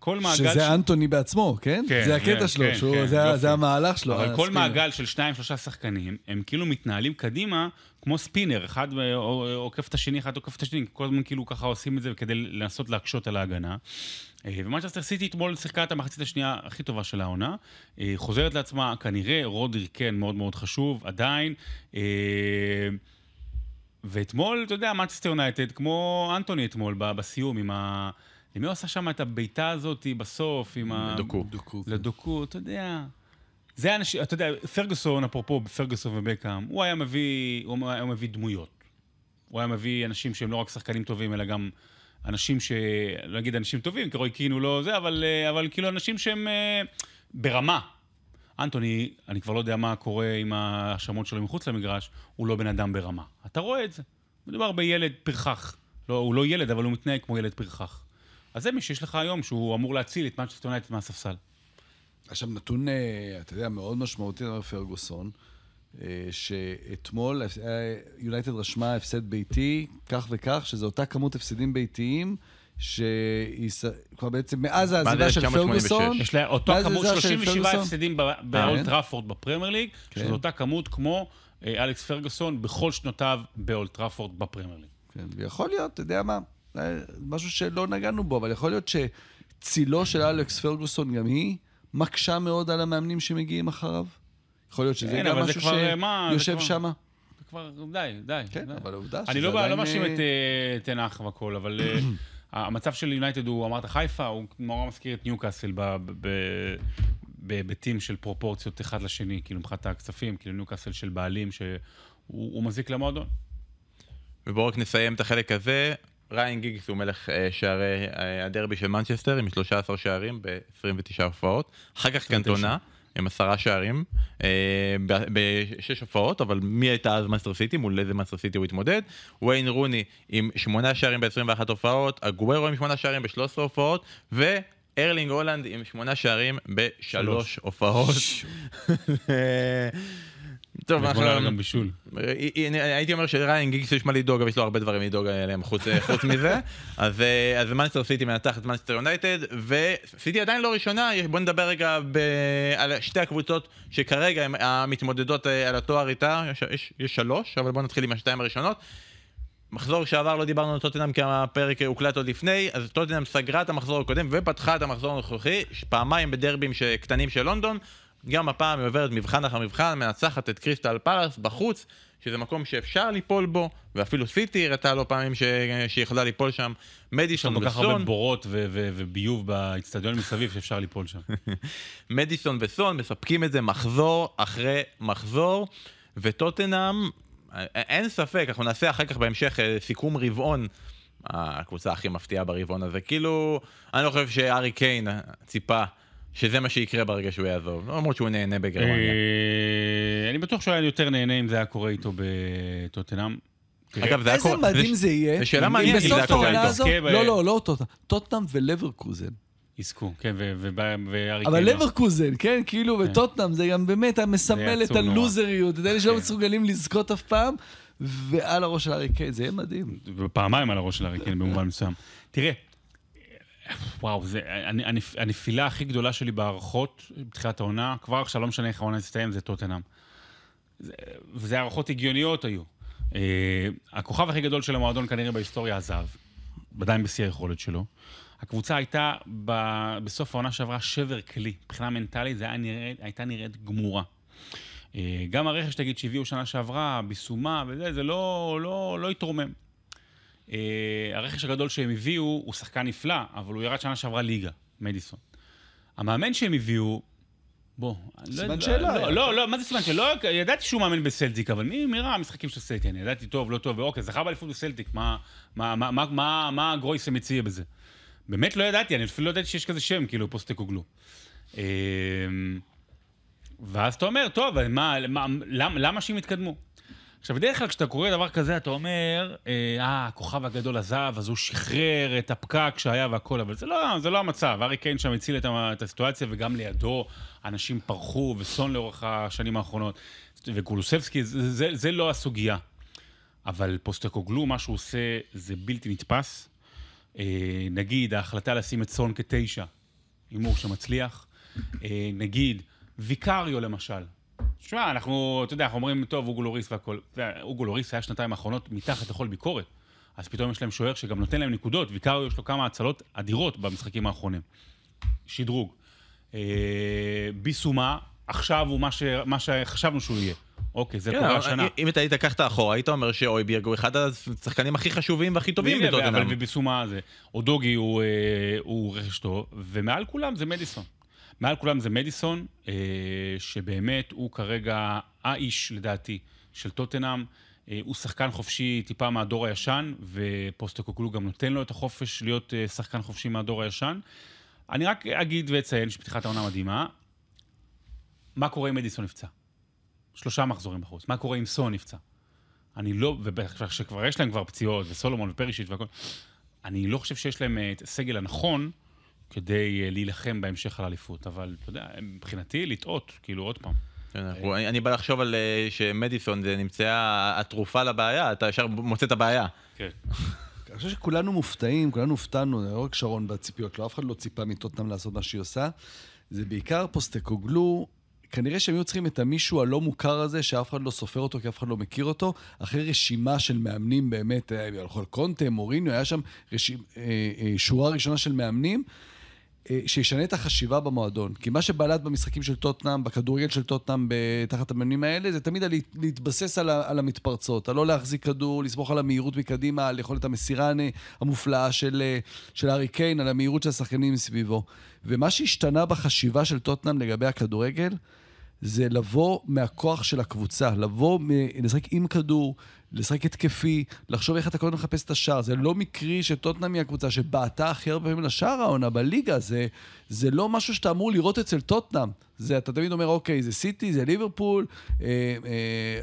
Speaker 2: כל מעגל...
Speaker 3: שזה
Speaker 2: ש-
Speaker 3: אנטוני בעצמו, כן?
Speaker 2: כן,
Speaker 3: זה הקטע
Speaker 2: כן,
Speaker 3: שלו,
Speaker 2: כן,
Speaker 3: שהוא-
Speaker 2: כן,
Speaker 3: זה
Speaker 2: יופי.
Speaker 3: זה המהלך שלו.
Speaker 2: אבל כל
Speaker 3: הספינר.
Speaker 2: מעגל של שניים, שלושה שחקנים, הם כאילו מתנהלים קדימה כמו ספינר, אחד עוקף את השני, אחד עוקף את השני, כל הזמן כאילו ככה עושים את זה כדי לנסות להקשות על ההגנה. אה, ומנצ'סטר סיטי אתמול שיחקה את המחצית השנייה הכי טובה של העונה. אה, חוזרת לעצמה, כנראה, רודרי כן מאוד מאוד חשוב, עדיין. אה, ואתמול, אתה יודע, מנצ'סטר יונייטד, כמו אנטוני אתמול בסיום, עם ה... למי הוא עשה שם את הבעיטה הזאת בסוף, עם ה...
Speaker 1: דוקו.
Speaker 3: דוקו.
Speaker 2: לדוקו, אתה יודע. זה אנשים, אתה יודע, פרגוסון, אפרופו פרגוסון ובקאם, הוא היה מביא, הוא היה מביא דמויות. הוא היה מביא אנשים שהם לא רק שחקנים טובים, אלא גם אנשים ש... לא אגיד אנשים טובים, כי רוי קין הוא לא זה, אבל, אה, אבל כאילו אנשים שהם אה, ברמה. אנטוני, אני כבר לא יודע מה קורה עם ההאשמות שלו מחוץ למגרש, הוא לא בן אדם ברמה. אתה רואה את זה. מדובר בילד פרחח. לא, הוא לא ילד, אבל הוא מתנהג כמו ילד פרחח. אז זה מי שיש לך היום, שהוא אמור להציל את מנצ'סטר יונייטד מהספסל.
Speaker 3: עכשיו, נתון, אה, אתה יודע, מאוד משמעותי, אומר פרגוסון, אה, שאתמול אה, יונייטד רשמה הפסד ביתי, כך וכך, שזו אותה כמות הפסדים ביתיים, שהיא כבר בעצם מאז העזיבה של
Speaker 1: 1986.
Speaker 3: פרגוסון,
Speaker 2: יש לה אותו כמות
Speaker 3: העזיבה של
Speaker 2: 37
Speaker 3: פרגוסון.
Speaker 2: הפסדים ב- באולד
Speaker 3: כן.
Speaker 2: טראפורד בפרמייר ליג,
Speaker 3: כן.
Speaker 2: שזו אותה כמות כמו אלכס פרגוסון בכל שנותיו באולד טראפורד בפרמייר ליג.
Speaker 3: כן, ויכול להיות, אתה יודע מה, משהו שלא נגענו בו, אבל יכול להיות שצילו של אלכס פרגוסון גם היא מקשה מאוד על המאמנים שמגיעים אחריו. יכול להיות שזה
Speaker 2: כן,
Speaker 3: גם משהו
Speaker 2: אה,
Speaker 3: שיושב
Speaker 2: כבר-
Speaker 3: שם.
Speaker 2: כבר, די, די.
Speaker 3: כן,
Speaker 2: די.
Speaker 3: אבל עובדה
Speaker 2: אני
Speaker 3: שזה
Speaker 2: לא, לא
Speaker 3: עדיין,
Speaker 2: מאשים
Speaker 3: אה,
Speaker 2: את אה, תנח והכל, אבל אה, המצב של יונייטד הוא, אמרת חיפה, הוא נורא מזכיר את ניוקאסל בהיבטים של פרופורציות אחד לשני, כאילו מבחינת הכספים, כאילו ניוקאסל של בעלים שהוא הוא מזיק למועדון.
Speaker 1: ובואו רק נסיים את החלק הזה. ריאן גיגס הוא מלך אה, שערי אה, הדרבי של מנצ'סטר עם 13 שערים ב-29 הופעות. אחר כך קנטונה, עם עשרה שערים, אה, בשש הופעות, אבל מי הייתה אז מנצ'סטר סיטי, מול איזה מנצ'סטר סיטי הוא התמודד? ויין רוני עם שמונה שערים ב-21 הופעות, אגוארו עם שמונה שערים ב-13 הופעות, וארלינג הולאנד עם שמונה שערים בשלוש הופעות. טוב.
Speaker 2: וגול היה גם בישול.
Speaker 1: אני הייתי אומר שריאן גיגס יש מה לדאוג, אבל יש לו הרבה דברים לדאוג עליהם חוץ, מזה. אז, אה, מנצ'סטר סיטי מנתח את מנצ'סטר יונייטד, וסיטי עדיין לא ראשונה, בוא נדבר רגע על שתי הקבוצות שכרגע הן המתמודדות אה, על התואר איתה, יש, שלוש, אבל בוא נתחיל עם השתיים הראשונות. מחזור שעבר לא דיברנו על טוטנאם כי הפרק הוקלט עוד לפני, אז טוטנאם סגרה את המחזור הקודם ופתחה את המחזור הנוכחי, פעמיים בדרבים קטנים של לונדון. גם הפעם היא עוברת מבחן אחר מבחן, מנצחת את קריסטל פלאס בחוץ, שזה מקום שאפשר ליפול בו, ואפילו סיטי הראתה לו פעמים ש... שהיא יכולה ליפול שם.
Speaker 2: יש
Speaker 1: מדיסון
Speaker 2: שם כל כך הרבה
Speaker 1: וסון,
Speaker 2: בורות ו- ו- וביוב באיצטדיון מסביב שאפשר ליפול שם.
Speaker 1: מדיסון וסון מספקים את זה מחזור אחרי מחזור, וטוטנאם, אין ספק, אנחנו נעשה אחר כך בהמשך אה, סיכום רבעון, הקבוצה הכי מפתיעה ברבעון הזה, כאילו, אני לא חושב שארי קיין ציפה שזה מה שיקרה ברגע שהוא יעזוב, למרות שהוא נהנה בגרמניה.
Speaker 2: אה, אני בטוח שהוא היה יותר נהנה אם זה היה קורה איתו בטוטנאם.
Speaker 1: אגב, זה היה
Speaker 3: איזה
Speaker 1: קורה-
Speaker 3: מדהים
Speaker 1: זה-
Speaker 3: יהיה.
Speaker 1: זה שאלה מעניינת אם זה היה קורה איתו.
Speaker 2: ב-
Speaker 3: לא, לא, לא טוטנאם. טוטנאם ולברקוזן.
Speaker 2: יזכו, כן, ו- ו- והארי
Speaker 3: אבל. לברקוזן, כן, כאילו, וטוטנאם זה גם באמת היה מסמל את. הלוזריות, את אלה שלא
Speaker 2: כן.
Speaker 3: מסוגלים לזכות אף פעם, ועל הראש של הארי קיין, זה יהיה מדהים.
Speaker 2: ופעמיים על הראש של הארי קיין במובן מסוים. תראה, וואו, זה, אני, הנפילה הכי גדולה שלי בהערכות בתחילת העונה, כבר עכשיו, לא משנה איך העונה תסתיים, זה טוטנאם. זה- וזה הערכות הגיוניות היו. אה, הכוכב הכי גדול של המועדון כנראה בהיסטוריה עזב, עדיין בשיא היכולת שלו. הקבוצה הייתה ב, בסוף העונה שעברה שבר כלי. מבחינה מנטלית זה נראה, הייתה נראית גמורה. אה, גם הרכש, תגיד, שהביאו שנה שעברה, ביסומה וזה, זה לא, לא, לא התרומם. Uh, הרכש הגדול שהם הביאו הוא שחקן נפלא, אבל הוא ירד שנה שעברה ליגה, מדיסון. המאמן שהם הביאו, בוא, אני
Speaker 3: סימן שאלה
Speaker 2: לא. לא, לא, מה זה סימן שאלה? לא, ידעתי שהוא מאמן בסלטיק, אבל מי, מי ראה המשחקים של סלטיק? אני ידעתי טוב, לא טוב, ואוקיי, זכה באליפות בסלטיק, מה, מה, מה, מה, מה, מה הגרויסה מציע בזה? באמת לא ידעתי, אני אפילו לא ידעתי שיש כזה שם, כאילו, פוסטקוגלו. אה, ואז אתה אומר, טוב, מה, למה, למה שהם יתקדמו? עכשיו, בדרך כלל כשאתה קורא דבר כזה, אתה אומר, אה, אה, הכוכב הגדול עזב, אז הוא שחרר את הפקק שהיה והכל, אבל זה לא, זה לא המצב. ארי קיין שם הציל את, את הסיטואציה, וגם לידו אנשים פרחו, וסון לאורך השנים האחרונות, וקולוסבסקי, זה, זה, זה לא הסוגיה. אבל פוסטקוגלו, מה שהוא עושה, זה בלתי נתפס. אה, נגיד, ההחלטה לשים את סון כתשע, הימור שמצליח. אה, נגיד, ויקריו למשל. תשמע, אנחנו, אתה יודע, אנחנו אומרים, טוב, אוגו לוריס והכל. אוגו לוריס היה שנתיים האחרונות מתחת לכל ביקורת. אז פתאום יש להם שוער שגם נותן להם נקודות, ויקריו יש לו כמה הצלות אדירות במשחקים האחרונים. שדרוג. אה, ביסומה, עכשיו הוא מה, ש, מה שחשבנו שהוא יהיה. אוקיי, זה
Speaker 1: כן,
Speaker 2: קורה השנה.
Speaker 1: אם אתה היית לקחת אחורה, היית אומר שאויביאג הוא אחד השחקנים הכי חשובים והכי טובים בטוטנאם.
Speaker 2: אבל בביסומה זה, אודוגי הוא, אה, הוא רכש טוב, ומעל כולם זה מדיסון. מעל כולם זה מדיסון, אה, שבאמת הוא כרגע האיש, לדעתי, של טוטנאם. אה, הוא שחקן חופשי טיפה מהדור הישן, ופוסטקוקלו גם נותן לו את החופש להיות אה, שחקן חופשי מהדור הישן. אני רק אגיד ואציין שפתיחת העונה מדהימה. מה קורה אם מדיסון נפצע? שלושה מחזורים בחוץ. מה קורה אם סון נפצע? אני לא, ובטח שכבר יש להם כבר פציעות, וסולומון ופרישיץ' והכל, אני לא חושב שיש להם אה, את הסגל הנכון כדי אה, להילחם בהמשך על האליפות, אבל אתה יודע, מבחינתי לטעות, כאילו עוד פעם.
Speaker 1: כן, אני אני בא לחשוב על אה, שמדיסון זה נמצאה התרופה לבעיה, אתה ישר מוצא את הבעיה.
Speaker 2: כן.
Speaker 3: אני חושב שכולנו מופתעים, כולנו הופתענו, לא רק שרון בציפיות, לא אף אחד לא ציפה מטוטנאם לעשות מה שהיא עושה. זה בעיקר פוסטקוגלו, כנראה שהם היו צריכים את המישהו הלא מוכר הזה, שאף אחד לא סופר אותו, כי אף אחד לא מכיר אותו, אחרי רשימה של מאמנים באמת, אה, הלכו על קונטה, מוריניו, היה שם רשימ, אה, אה, שורה ראשונה של מאמנים. אה, שישנה את החשיבה במועדון. כי מה שבלט במשחקים של טוטנאם, בכדורגל של טוטנאם, תחת המאמנים האלה, זה תמיד להתבסס על, על המתפרצות, על לא להחזיק כדור, לסמוך על המהירות מקדימה, על יכולת המסירה המופלאה של, אה, של הארי קיין, על המהירות של השחקנים מסביבו. ומה שהשתנה בחשיבה של טוטנאם לגבי הכדורגל, זה לבוא מהכוח של הקבוצה, לבוא, מ- לשחק עם כדור, לשחק התקפי, לחשוב איך אתה קודם מחפש את השער. זה לא מקרי שטוטנאם היא הקבוצה שבעטה הכי הרבה פעמים לשער העונה בליגה. זה, זה לא משהו שאתה אמור לראות אצל טוטנאם. זה, אתה תמיד אומר, אוקיי, זה סיטי, זה ליברפול, אה,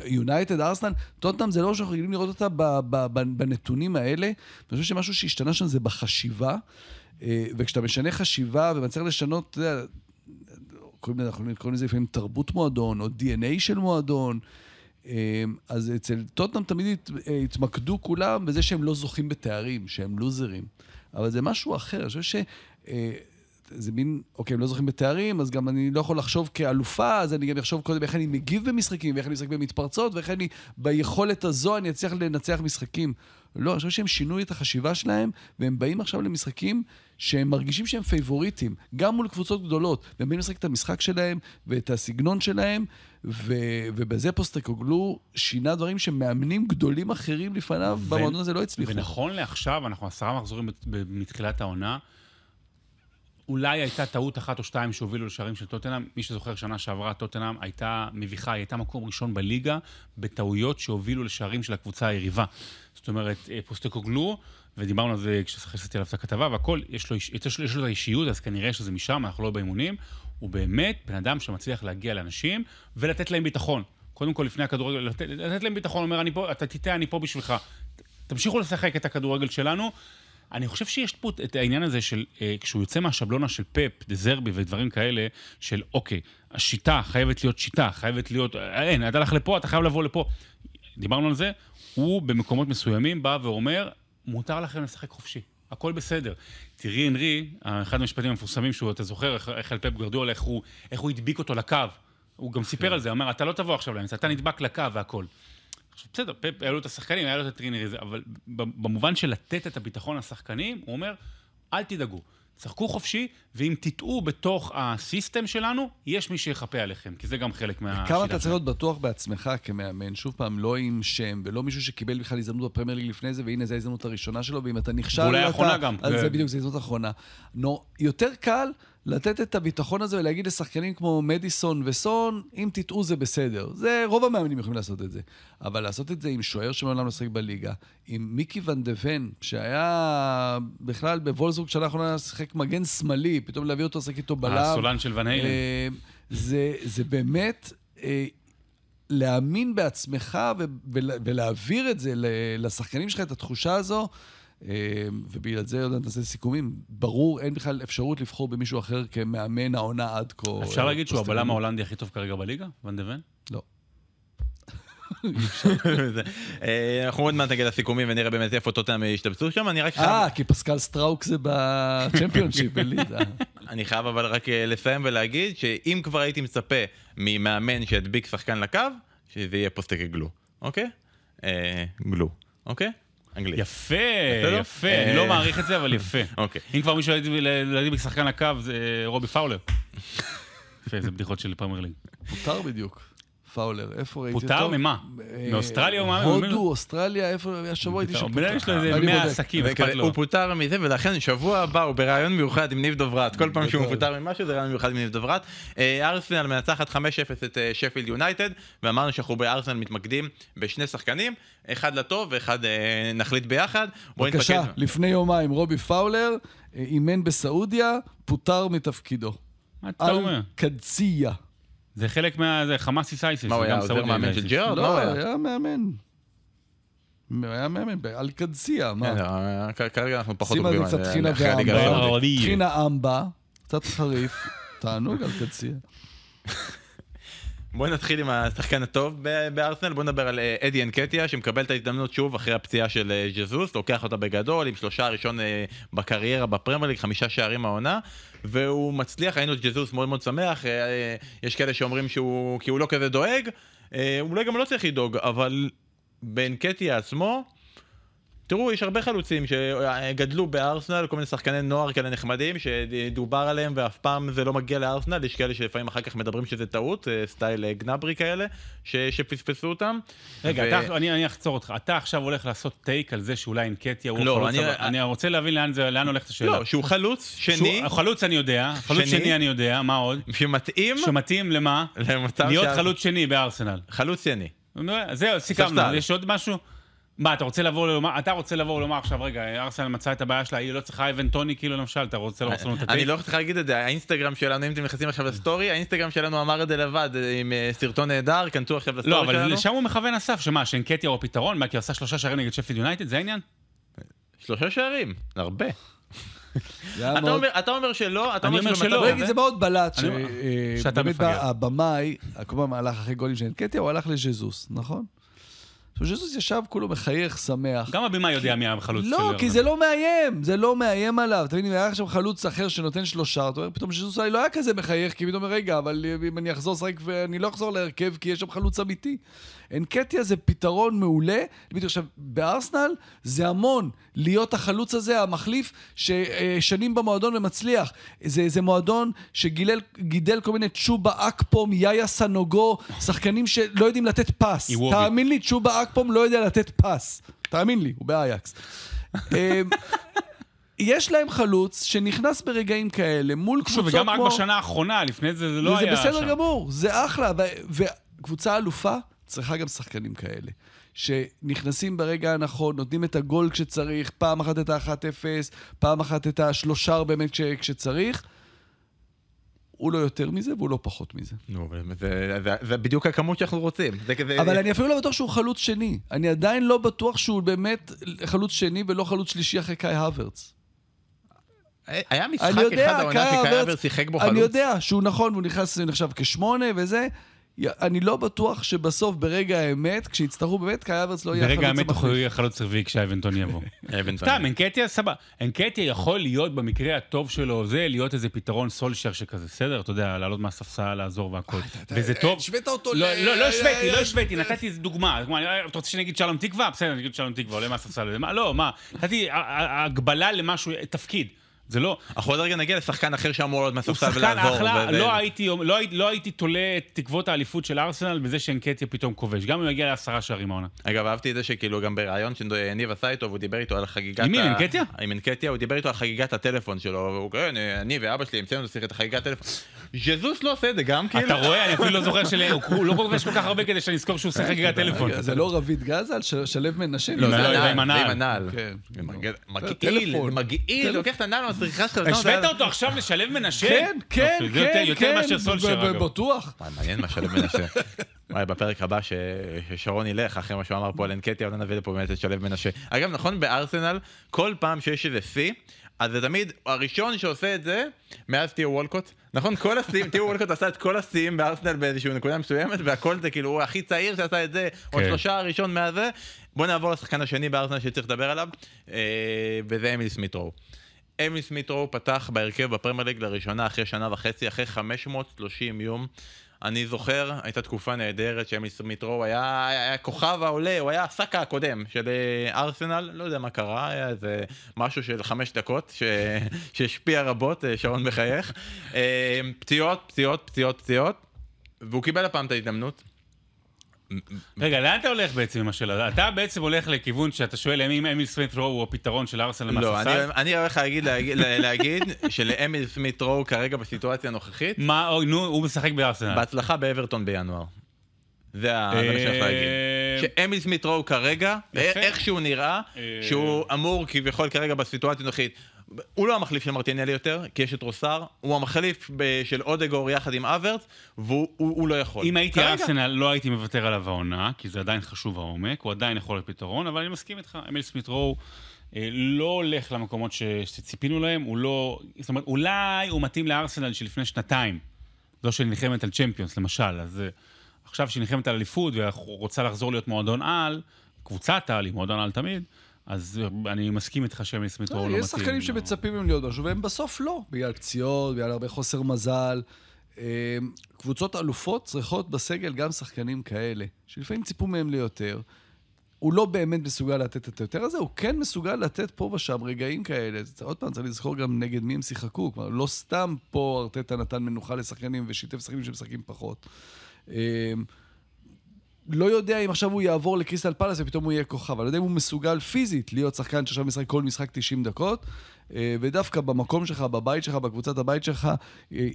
Speaker 3: יונייטד, ארסנל. טוטנאם זה לא שאנחנו רגילים לראות אותה ב, ב, ב, בנתונים האלה. אני חושב שמשהו שהשתנה שם זה בחשיבה. אה, וכשאתה משנה חשיבה ומצליח לשנות, אתה יודע, קוראים לזה, אנחנו קוראים לזה לפעמים תרבות מועדון, או DNA של מועדון. אה, אז אצל טוטנאם תמיד הת- התמקדו כולם בזה שהם לא זוכים בתארים, שהם לוזרים. אבל זה משהו אחר, אני חושב ש... אה, זה מין, אוקיי, הם לא זוכים בתארים, אז גם אני לא יכול לחשוב כאלופה, אז אני גם אחשוב קודם איך אני מגיב במשחקים, ואיך אני משחק במתפרצות, ואיך אני, ביכולת הזו אני אצליח לנצח משחקים. לא, אני חושב שהם שינו את החשיבה שלהם, והם באים עכשיו למשחקים שהם מרגישים שהם פייבוריטים, גם מול קבוצות גדולות, והם באים לשחק את המשחק שלהם ואת הסגנון שלהם, ו, ובזה פוסטקוגלו שינה דברים שמאמנים גדולים אחרים לפניו
Speaker 2: ו-
Speaker 3: במועדון הזה לא הצליחו.
Speaker 2: ונכון לעכשיו, אנחנו עשרה מחזורים מתחילת העונה. אולי הייתה טעות אחת או שתיים שהובילו לשערים של טוטנאם. מי שזוכר, שנה שעברה טוטנאם הייתה מביכה, היא הייתה מקום ראשון בליגה בטעויות שהובילו לשערים של הקבוצה היריבה. זאת אומרת, אה, פוסטקוגלו, ודיברנו על זה כשעשיתי עליו את הכתבה והכל, יש לו, יש לו, יש לו את האישיות, אז כנראה שזה משם, אנחנו לא באימונים. הוא באמת בן אדם שמצליח להגיע לאנשים ולתת להם ביטחון. קודם כל, לפני הכדורגל, לתת, לתת להם ביטחון, אומר, אני פה, אתה תטעה, אני פה בשבילך. תמשיכו לשחק את הכדורגל שלנו. אני חושב שיש פה את העניין הזה של, אה, כשהוא יוצא מהשבלונה של פפ, דזרבי ודברים כאלה, של אוקיי, השיטה חייבת להיות שיטה, חייבת להיות, אה, אין, אתה הלך לפה, אתה חייב לבוא לפה. דיברנו על זה, הוא במקומות מסוימים בא ואומר, מותר לכם לשחק חופשי, הכל בסדר. תראי אנרי, אחד המשפטים המפורסמים שהוא, אתה זוכר איך, איך על פפ גרדואל, איך איך הוא הדביק אותו לקו. הוא גם סיפר על זה, הוא אומר, אתה לא תבוא עכשיו לאמצע, אתה נדבק לקו והכל. עכשיו, בסדר, פפ, היה לו את השחקנים, היה לו את הטרינר הזה, אבל במובן של לתת את הביטחון לשחקנים, הוא אומר, אל תדאגו, שחקו חופשי, ואם תטעו בתוך הסיסטם שלנו, יש מי שיחפה עליכם, כי זה גם חלק מהשיטה
Speaker 3: כמה אתה צריך. להיות בטוח בעצמך כמאמן, שוב פעם, לא עם שם, ולא מישהו שקיבל בכלל הזדמנות בפרמייר ליג לפני זה, והנה זו ההזדמנות הראשונה שלו, ואם אתה נכשל,
Speaker 2: ואולי האחרונה גם.
Speaker 3: אז
Speaker 2: ו-
Speaker 3: זה בדיוק, זו הזדמנות האחרונה. יותר קל לתת את הביטחון הזה ולהגיד לשחקנים כמו מדיסון וסון, אם תטעו זה בסדר. זה, רוב המאמנים יכולים לעשות את זה. אבל לעשות את זה עם שוער שמעולם לא שיחק בליגה, עם מיקי ון דה ון, שהיה בכלל בוולסבורג שנה האחרונה שיחק מגן שמאלי, פתאום להביא אותו לשחק איתו בלם.
Speaker 2: הסולן של ון היילן.
Speaker 3: אה, זה, זה באמת אה, להאמין בעצמך ו- ולהעביר את זה לשחקנים שלך, את התחושה הזו, ובגלל זה עוד נעשה סיכומים. ברור, אין בכלל אפשרות לבחור במישהו אחר כמאמן העונה עד כה.
Speaker 2: אפשר להגיד שהוא. הבלם ההולנדי הכי טוב כרגע בליגה, ון דה ון?
Speaker 3: לא.
Speaker 1: אה, אנחנו עוד מעט נגיד לסיכומים ונראה באמת איפה טוטנהאם ישתבצו שם, אני רק חייב...
Speaker 3: אה, כי פסקל סטראוק זה בצ'מפיונשיפ, בלידס.
Speaker 1: אני חייב אבל רק אה, לסיים ולהגיד שאם כבר הייתי מצפה ממאמן שידביק שחקן לקו, שזה יהיה פוסטקגלו, אוקיי? אה, glue, אוקיי? אנגלית.
Speaker 2: יפה? יפה,
Speaker 1: אה,
Speaker 2: אני לא מעריך את זה, אבל יפה.
Speaker 1: אוקיי.
Speaker 2: אם כבר מישהו להגיד בשחקן הקו, זה רובי פאולר. יפה, זה בדיחות של פרמייר ליג.
Speaker 3: פוטר בדיוק. פאולר, איפה ראיתי אותו?
Speaker 2: פוטר ממה?
Speaker 3: אה,
Speaker 2: מאוסטרליה הוא מאמן?
Speaker 3: הודו, אוסטרליה, איפה, השבוע הייתי שם.
Speaker 2: אדם יש לו איזה
Speaker 3: אני
Speaker 2: 100
Speaker 3: בודק.
Speaker 2: עסקים, אכפת לו.
Speaker 1: הוא פוטר מזה, ולכן שבוע הבא הוא בריאיון מיוחד עם ניב דוברת. כל פעם שהוא. מפוטר ממשהו זה ריאיון מיוחד עם ניב דוברת. אה, ארסנל מנצחת 5-0 את אה, שפילד יונייטד, ואמרנו שאנחנו בארסנל מתמקדים בשני שחקנים, אחד לטוב ואחד נחליט ביחד.
Speaker 3: בבקשה. לפני יומיים רובי פאולר אימן בסעודיה, פוטר מתפקידו.
Speaker 2: מה אתה אומר?
Speaker 3: אל-קדסיה.
Speaker 2: זה חלק מה... זה חמאסי סייסס.
Speaker 1: מה הוא היה עוזר מאמן. של ג'רארד? מה הוא
Speaker 3: לא,
Speaker 1: היה?
Speaker 3: היה מאמן. הוא היה מאמן באל-קדסיה, מה?
Speaker 1: כן, כרגע אנחנו פחות
Speaker 3: שים על
Speaker 1: עוקבים
Speaker 3: זה קצת
Speaker 1: הליגה
Speaker 3: ואמבה. טחינה אמבה, קצת חריף. תענוג אל-קדסיה.
Speaker 1: בואו נתחיל עם השחקן הטוב בארסנל, בואו נדבר על אה, אדי אנקטיה שמקבל את ההזדמנות שוב אחרי הפציעה של אה, ז'זוס, לוקח אותה בגדול עם שלושה הראשון אה, בקריירה בפרמייר חמישה שערים העונה, והוא מצליח, ראינו את ז'זוס מאוד מאוד שמח, יש כאלה שאומרים שהוא, כי הוא לא כזה דואג, אולי גם לא צריך לדאוג, אבל באנקטיה עצמו, תראו, יש הרבה חלוצים שגדלו בארסנל, כל מיני שחקני נוער כאלה נחמדים, שדובר עליהם ואף פעם זה לא מגיע לארסנל, יש כאלה שלפעמים אחר כך מדברים שזה טעות, אה, סטייל אה, גנברי כאלה, ש, שפספסו אותם.
Speaker 2: רגע,
Speaker 1: ו-
Speaker 2: אתה, אני, אני אחצור אותך. אתה עכשיו הולך לעשות טייק על זה שאולי אינקטיה הוא
Speaker 1: לא,
Speaker 2: החלוץ
Speaker 1: אני-
Speaker 2: הבא. אני רוצה להבין לאן, זה, לאן הולכת השאלה.
Speaker 1: לא, שהוא חלוץ שני,
Speaker 2: שהוא- חלוץ אני יודע, חלוץ
Speaker 1: שני.
Speaker 2: שני אני יודע, מה עוד?
Speaker 1: שמתאים
Speaker 2: שמתאים למה? להיות
Speaker 1: שה-
Speaker 2: חלוץ שני בארסנל.
Speaker 1: חלוץ שני.
Speaker 2: זהו, סיכמנו. יש עוד משהו? מה, אתה רוצה לבוא ולומר, אתה רוצה לבוא ולומר עכשיו, רגע, ארסנל מצאה את הבעיה שלה, היא לא צריכה אבן טוני, כאילו למשל, אתה רוצה לעשות לנו את
Speaker 1: אני
Speaker 2: הטייק?
Speaker 1: לא יכול להגיד את זה, האינסטגרם שלנו, אם אתם נכנסים עכשיו לסטורי, האינסטגרם שלנו אמר את זה לבד, אה, עם אה, סרטון נהדר, כנסו עכשיו
Speaker 2: לא,
Speaker 1: לסטורי
Speaker 2: אבל
Speaker 1: שלנו.
Speaker 2: לשם הוא מכוון אסף, שמה, שאנקטיה הוא הפתרון? מה, כי הוא עשה שלושה שערים נגד שפיד יונייטד, זה העניין?
Speaker 1: שלושה שערים, הרבה. אתה אומר- אתה אומר שלא, אתה
Speaker 2: אני
Speaker 1: אומר
Speaker 2: שלא.
Speaker 3: לא, זה מאוד בלט,
Speaker 2: אני-
Speaker 3: שבאמת
Speaker 2: מפגר.
Speaker 3: הבמאי, כל פעם הלך אחרי גולים של אנקטיה, הוא הלך לז'זוס, נכון? עכשיו, ז'זוס ישב כולו מחייך, שמח.
Speaker 2: גם הבמאי יודע מי החלוץ
Speaker 3: לא,
Speaker 2: ארסנל.
Speaker 3: כי זה לא מאיים, זה לא מאיים עליו. אתה מבין, אם היה עכשיו חלוץ אחר שנותן שלושה, אתה אומר, פתאום ז'זוס אולי לא היה כזה מחייך, כי פתאום רגע, אבל אם אני אחזור לשחק ואני לא אחזור להרכב, כי יש שם חלוץ אמיתי. אנקטיה זה פתרון מעולה. עכשיו, בארסנל זה המון להיות החלוץ הזה, המחליף, ששנים במועדון ומצליח. זה, זה מועדון שגידל כל מיני צ'ובה אקפום, יאיה סנוגו, שחקנים שלא יודעים לתת פס. תאמין לי, צ'ובה אקפום לא יודע לתת פס. תאמין לי, הוא באייקס. אמ, יש להם חלוץ שנכנס ברגעים כאלה מול קבוצות
Speaker 2: וגם רק
Speaker 3: כמו...
Speaker 2: בשנה האחרונה, לפני זה זה לא היה שם.
Speaker 3: בסדר גמור, זה אחלה. וקבוצה אלופה צריכה גם שחקנים כאלה. שנכנסים ברגע הנכון, נותנים את הגול כשצריך, פעם אחת את ה-1-0, פעם אחת את השלושר באמת כש- כשצריך. הוא לא יותר מזה והוא לא פחות מזה.
Speaker 1: נו, זה- זה- זה בדיוק הכמות שאנחנו רוצים. זה.
Speaker 3: אבל אני אפילו לא בטוח שהוא חלוץ שני. אני עדיין לא בטוח שהוא באמת חלוץ שני ולא חלוץ שלישי אחרי קאי הוורץ.
Speaker 1: היה משחק אחד העונה
Speaker 3: קאי
Speaker 1: שקאי
Speaker 3: הוורץ-
Speaker 1: שיחק בו חלוץ.
Speaker 3: אני יודע שהוא נכון, והוא נכנס, נחשב כשמונה וזה. אני לא בטוח שבסוף, ברגע האמת, כשיצטרכו באמת, קאי אברץ לא יהיה החלוץ
Speaker 2: ברגע האמת הוא. יהיה חלוץ רביעי כשהאבנטון יבוא. סתם, אנקטיה סבבה. אנקטיה יכול להיות במקרה הטוב שלו, זה להיות איזה פתרון סולשר שכזה, בסדר? אתה יודע, לעלות מהספסל, לעזור והכל. וזה טוב.
Speaker 3: השווית אותו
Speaker 2: לא,
Speaker 3: ל-
Speaker 2: לא, לא השוויתי, לא
Speaker 3: אה,
Speaker 2: השוויתי, נתתי איזה דוגמה. אתה רוצה שאני אגיד שלום תקווה? בסדר, אני אגיד שלום תקווה, עולה מהספסל. מה, לא, מה? נתתי הגבלה למשהו, תפקיד. זה לא...
Speaker 1: אנחנו עוד רגע נגיע לשחקן אחר שאמור להיות
Speaker 2: הוא
Speaker 1: מהספסל
Speaker 2: שחקן
Speaker 1: ולעזור.
Speaker 2: אחלה,
Speaker 1: וזה-
Speaker 2: לא הייתי, לא, הייתי- לא הייתי תולה את תקוות האליפות של ארסנל בזה שאנקטיה פתאום כובש. גם אם הוא יגיע לעשרה שערים העונה.
Speaker 1: אגב, אהבתי את זה שכאילו גם בריאיון שניב עשה איתו, והוא דיבר איתו על חגיגת...
Speaker 2: עם מי,
Speaker 1: ה-
Speaker 2: עם אנקטיה?
Speaker 1: עם אנקטיה, הוא דיבר איתו על חגיגת הטלפון שלו, והוא כן, אני ואבא שלי המצאנו את החגיגת הטלפון. ז'זוס לא עושה את זה גם כאילו?
Speaker 2: אתה רואה, אני אפילו לא זוכר של... הוא לא כובש כל כך הרבה כדי שאני אזכור שהוא שיחק חגיגת טלפון.
Speaker 3: זה לא רביד גזל, ש- שלו מנשה?
Speaker 1: לא, זה
Speaker 2: לא, זה עם הנעל.
Speaker 1: זה עם הנעל.
Speaker 3: כן.
Speaker 1: מגעיל, מגעיל, לוקח את הנעל מהצריכה שלך.
Speaker 2: השווית אותו עכשיו לשלב מנשה?
Speaker 3: כן, כן,
Speaker 2: זה יותר-
Speaker 3: כן,
Speaker 2: יותר
Speaker 3: כן,
Speaker 2: מאשר סולשר, אגב.
Speaker 3: בטוח.
Speaker 1: מעניין מה שלו מנשה. וואי, בפרק הבא ש- ששרון ילך, אחרי מה שהוא אמר פה על אנקטיה, אולי נביא לפה באמת את שלו מנשה. אגב, נכון, בארסנל, כל פעם שיש איזה שיא, אז זה תמיד הראשון שעושה את זה, מאז תיאו וולקוט. נכון, כל השיאים, תיאו וולקוט עשה את כל השיאים בארסנל באיזושהי נקודה מסוימת, והכל זה כאילו, הוא הכי צעיר שעשה את זה, או
Speaker 2: כן.
Speaker 1: שלושה הראשון מהזה. בוא נעבור לשחקן השני בארסנל שצריך לדבר עליו, אה, וזה אמיל סמית' רו. אמיל סמית' רו פתח בהרכב בפרמייר ליג לראשונה אחרי שנה וחצי, אחרי 530 יום. אני זוכר, הייתה תקופה נהדרת שאמיל סמית' רו היה, היה, היה כוכב העולה, הוא היה הסאקה הקודם של אה, ארסנל, לא יודע מה קרה, היה איזה משהו של חמש דקות שהשפיע רבות, אה, שרון מחייך. אה, פציעות, פציעות, פציעות, פציעות, והוא קיבל הפעם את ההזדמנות.
Speaker 2: רגע, לאן אתה הולך בעצם עם השאלה? אתה בעצם הולך לכיוון שאתה שואל האם אמיל סמית רו הוא הפתרון של ארסנל
Speaker 1: לא,
Speaker 2: מהספסל?
Speaker 1: אני, אני הולך להגיד, שלאמיל סמית רו כרגע בסיטואציה הנוכחית,
Speaker 2: מה, נו, הוא משחק בארסנל.
Speaker 1: בהצלחה באברטון בינואר. זה מה שאני יכול להגיד.
Speaker 2: אה,
Speaker 1: שאמיל סמית רו כרגע. איך שהוא נראה,
Speaker 2: אה,
Speaker 1: שהוא אמור כביכול כרגע בסיטואציה הנוכחית. הוא לא המחליף של מרטינלי יותר, כי יש את רוסר, הוא המחליף ב- של אודגור יחד עם אברט, והוא הוא, הוא לא יכול.
Speaker 2: אם הייתי
Speaker 1: כרגע.
Speaker 2: ארסנל, לא הייתי מוותר עליו העונה, כי זה עדיין חשוב העומק, הוא עדיין יכול להיות פתרון, אבל אני מסכים איתך, אמיל סמית רו אה, לא הולך למקומות ש- שציפינו להם, הוא לא... זאת אומרת, אולי הוא מתאים לארסנל שלפני שנתיים, זו שנלחמת על צ'מפיונס, למשל, אז אה, עכשיו שהיא נלחמת על אליפות ורוצה לחזור להיות מועדון על, קבוצת על, היא מועדון על תמיד, אז אני מסכים איתך שאמיל סמית רו לא מתאים.
Speaker 3: יש שחקנים
Speaker 2: לא.
Speaker 3: שמצפים מהם להיות משהו, והם בסוף לא, בגלל פציעות, בגלל הרבה חוסר מזל. אה, קבוצות אלופות צריכות בסגל גם שחקנים כאלה, שלפעמים ציפו מהם ליותר. הוא לא באמת מסוגל לתת את היותר הזה, הוא כן מסוגל לתת פה ושם רגעים כאלה. עוד פעם, צריך לזכור גם נגד מי הם שיחקו. כלומר, לא סתם פה ארטטה נתן מנוחה לשחקנים ושיתף שחקנים שמשחקים פחות. לא יודע אם עכשיו הוא יעבור לקריסטל פלאס ופתאום הוא יהיה כוכב, אני לא יודע אם הוא מסוגל פיזית להיות שחקן שעכשיו משחק כל משחק 90 דקות, אה, ודווקא במקום שלך, בבית שלך, בקבוצת הבית שלך, אה,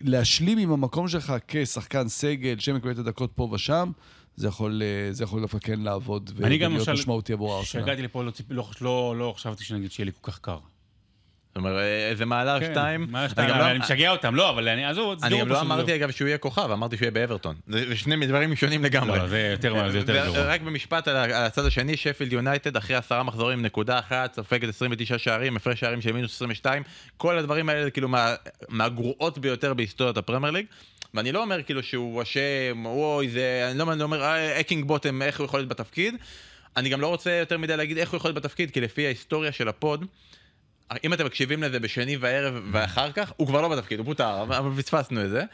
Speaker 3: להשלים עם המקום שלך כשחקן סגל שמקבל את הדקות פה ושם, זה יכול, אה, זה יכול דווקא כן לעבוד
Speaker 2: אני גם
Speaker 3: ולהיות משמעותי עבור הארסנל.
Speaker 2: כשהגעתי לפה לא, לא, לא, לא חשבתי שנגיד שיהיה לי כל כך קר.
Speaker 1: זאת אומרת, איזה מעלה או שתיים. אני
Speaker 2: שתיים?
Speaker 1: גם לא-
Speaker 2: אני משגע אותם, לא, אבל אני, עזוב,
Speaker 1: אני גם לא אמרתי. אגב שהוא יהיה כוכב, אמרתי שהוא יהיה באברטון. זה שני דברים שונים לגמרי.
Speaker 2: לא, זה יותר- זה יותר גרוע.
Speaker 1: רק במשפט על הצד השני, שפילד יונייטד אחרי עשרה מחזורים נקודה אחת, סופגת 29 שערים, הפרש שערים של מינוס 22, כל הדברים האלה כאילו מה- מהגרועות ביותר בהיסטוריית הפרמייר ליג. ואני לא אומר כאילו שהוא אשם, אוי זה, אני לא אני לא אומר "אה, הקינגבוטום, איך הוא יכול להיות בתפקיד. אני גם לא רוצה יותר מדי להגיד איך הוא יכול להיות בתפקיד, כי לפי ההיסטוריה של ה pod, אם אתם מקשיבים לזה בשני בערב ואחר כך, הוא כבר לא בתפקיד, הוא פוטר, אבל פספסנו את זה.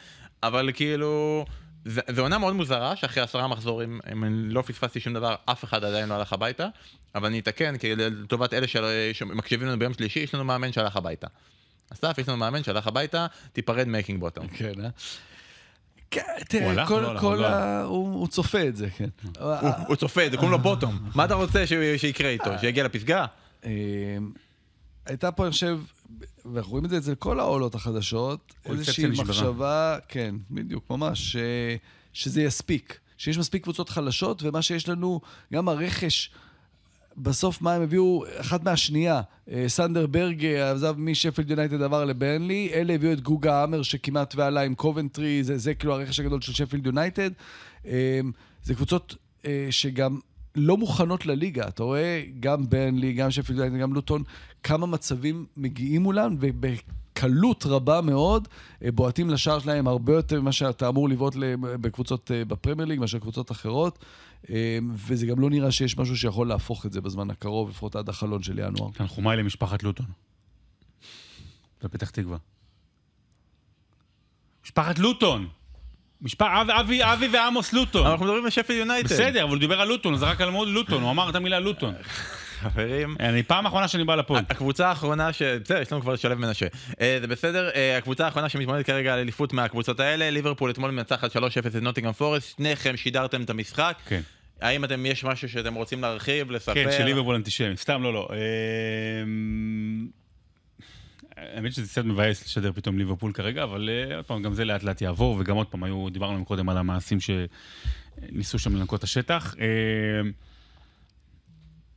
Speaker 1: אבל כאילו, זה זה עונה מאוד מוזרה, שאחרי עשרה מחזורים, אם אני לא פספסתי שום דבר, אף אחד עדיין לא הלך הביתה. אבל אני אתקן, כי לטובת אלה שמקשיבים לנו ביום שלישי, יש לנו מאמן שהלך הביתה. אסף, יש לנו מאמן שהלך הביתה, תיפרד מהקינגבוטום.
Speaker 3: כן, אה? כן, תראה? כל,
Speaker 2: לא הלך,
Speaker 3: כל
Speaker 2: לא
Speaker 3: ה... הוא, הוא צופה את זה, כן.
Speaker 1: הוא- הוא צופה, זה קוראים לו בוטום. מה אתה רוצה שיקרה איתו? שיגיע לפסגה?
Speaker 3: הייתה פה, אני חושב, ואנחנו רואים את זה אצל כל העולות החדשות, איזושהי. מחשבה, כן, בדיוק, ממש, ש, שזה יספיק. שיש מספיק קבוצות חלשות, ומה שיש לנו, גם הרכש, בסוף מה הם הביאו, אחת מהשנייה. אה, סנדר ברגה אה, עזב משפילד יונייטד עבר לברנלי, אלה הביאו את גוס האמר שכמעט ועלה עם קובנטרי, זה, זה כאילו הרכש הגדול של שפילד יונייטד. אה, זה קבוצות אה, שגם לא מוכנות לליגה. אתה רואה, גם ברנלי, גם שפילד יונייטד, גם לוטון, כמה מצבים מגיעים מולם, ובקלות רבה מאוד אה, בועטים לשער שלהם הרבה יותר ממה שאתה אמור לבעוט בקבוצות אה, בפרמייר ליג מאשר קבוצות אחרות. אה, וזה גם לא נראה שיש משהו שיכול להפוך את זה בזמן הקרוב, לפחות עד החלון של ינואר.
Speaker 2: תנחומיי למשפחת לוטון. בפתח תקווה. משפחת לוטון! משפ... אבי, אבי, אבי ועמוס לוטון.
Speaker 1: אנחנו מדברים על שפילד יונייטד.
Speaker 2: בסדר, אבל הוא דיבר על לוטון, זרק על מאוד לוטון, הוא אמר את המילה לוטון.
Speaker 1: חברים.
Speaker 2: אני פעם אחרונה שאני בא לפוד.
Speaker 1: הקבוצה האחרונה ש... בסדר, יש לנו כבר שלו מנשה. אה, זה בסדר, אה, הקבוצה האחרונה שמתמודדת כרגע על אליפות מהקבוצות האלה, ליברפול אתמול מנצחת 3-0 את נוטינגרם פורסט, שניכם שידרתם את המשחק.
Speaker 2: כן.
Speaker 1: האם אתם, יש משהו שאתם רוצים להרחיב, לספר?
Speaker 2: כן, של ליברפול אנטישמי. סתם, לא, לא. אמ, האמת שזה קצת מבאס לשדר פתאום ליברפול כרגע, אבל אה, עוד פעם, גם זה לאט לאט יעבור, וגם עוד פעם, היו, דיברנו קודם על המעשים שניסו שם לנקות השטח.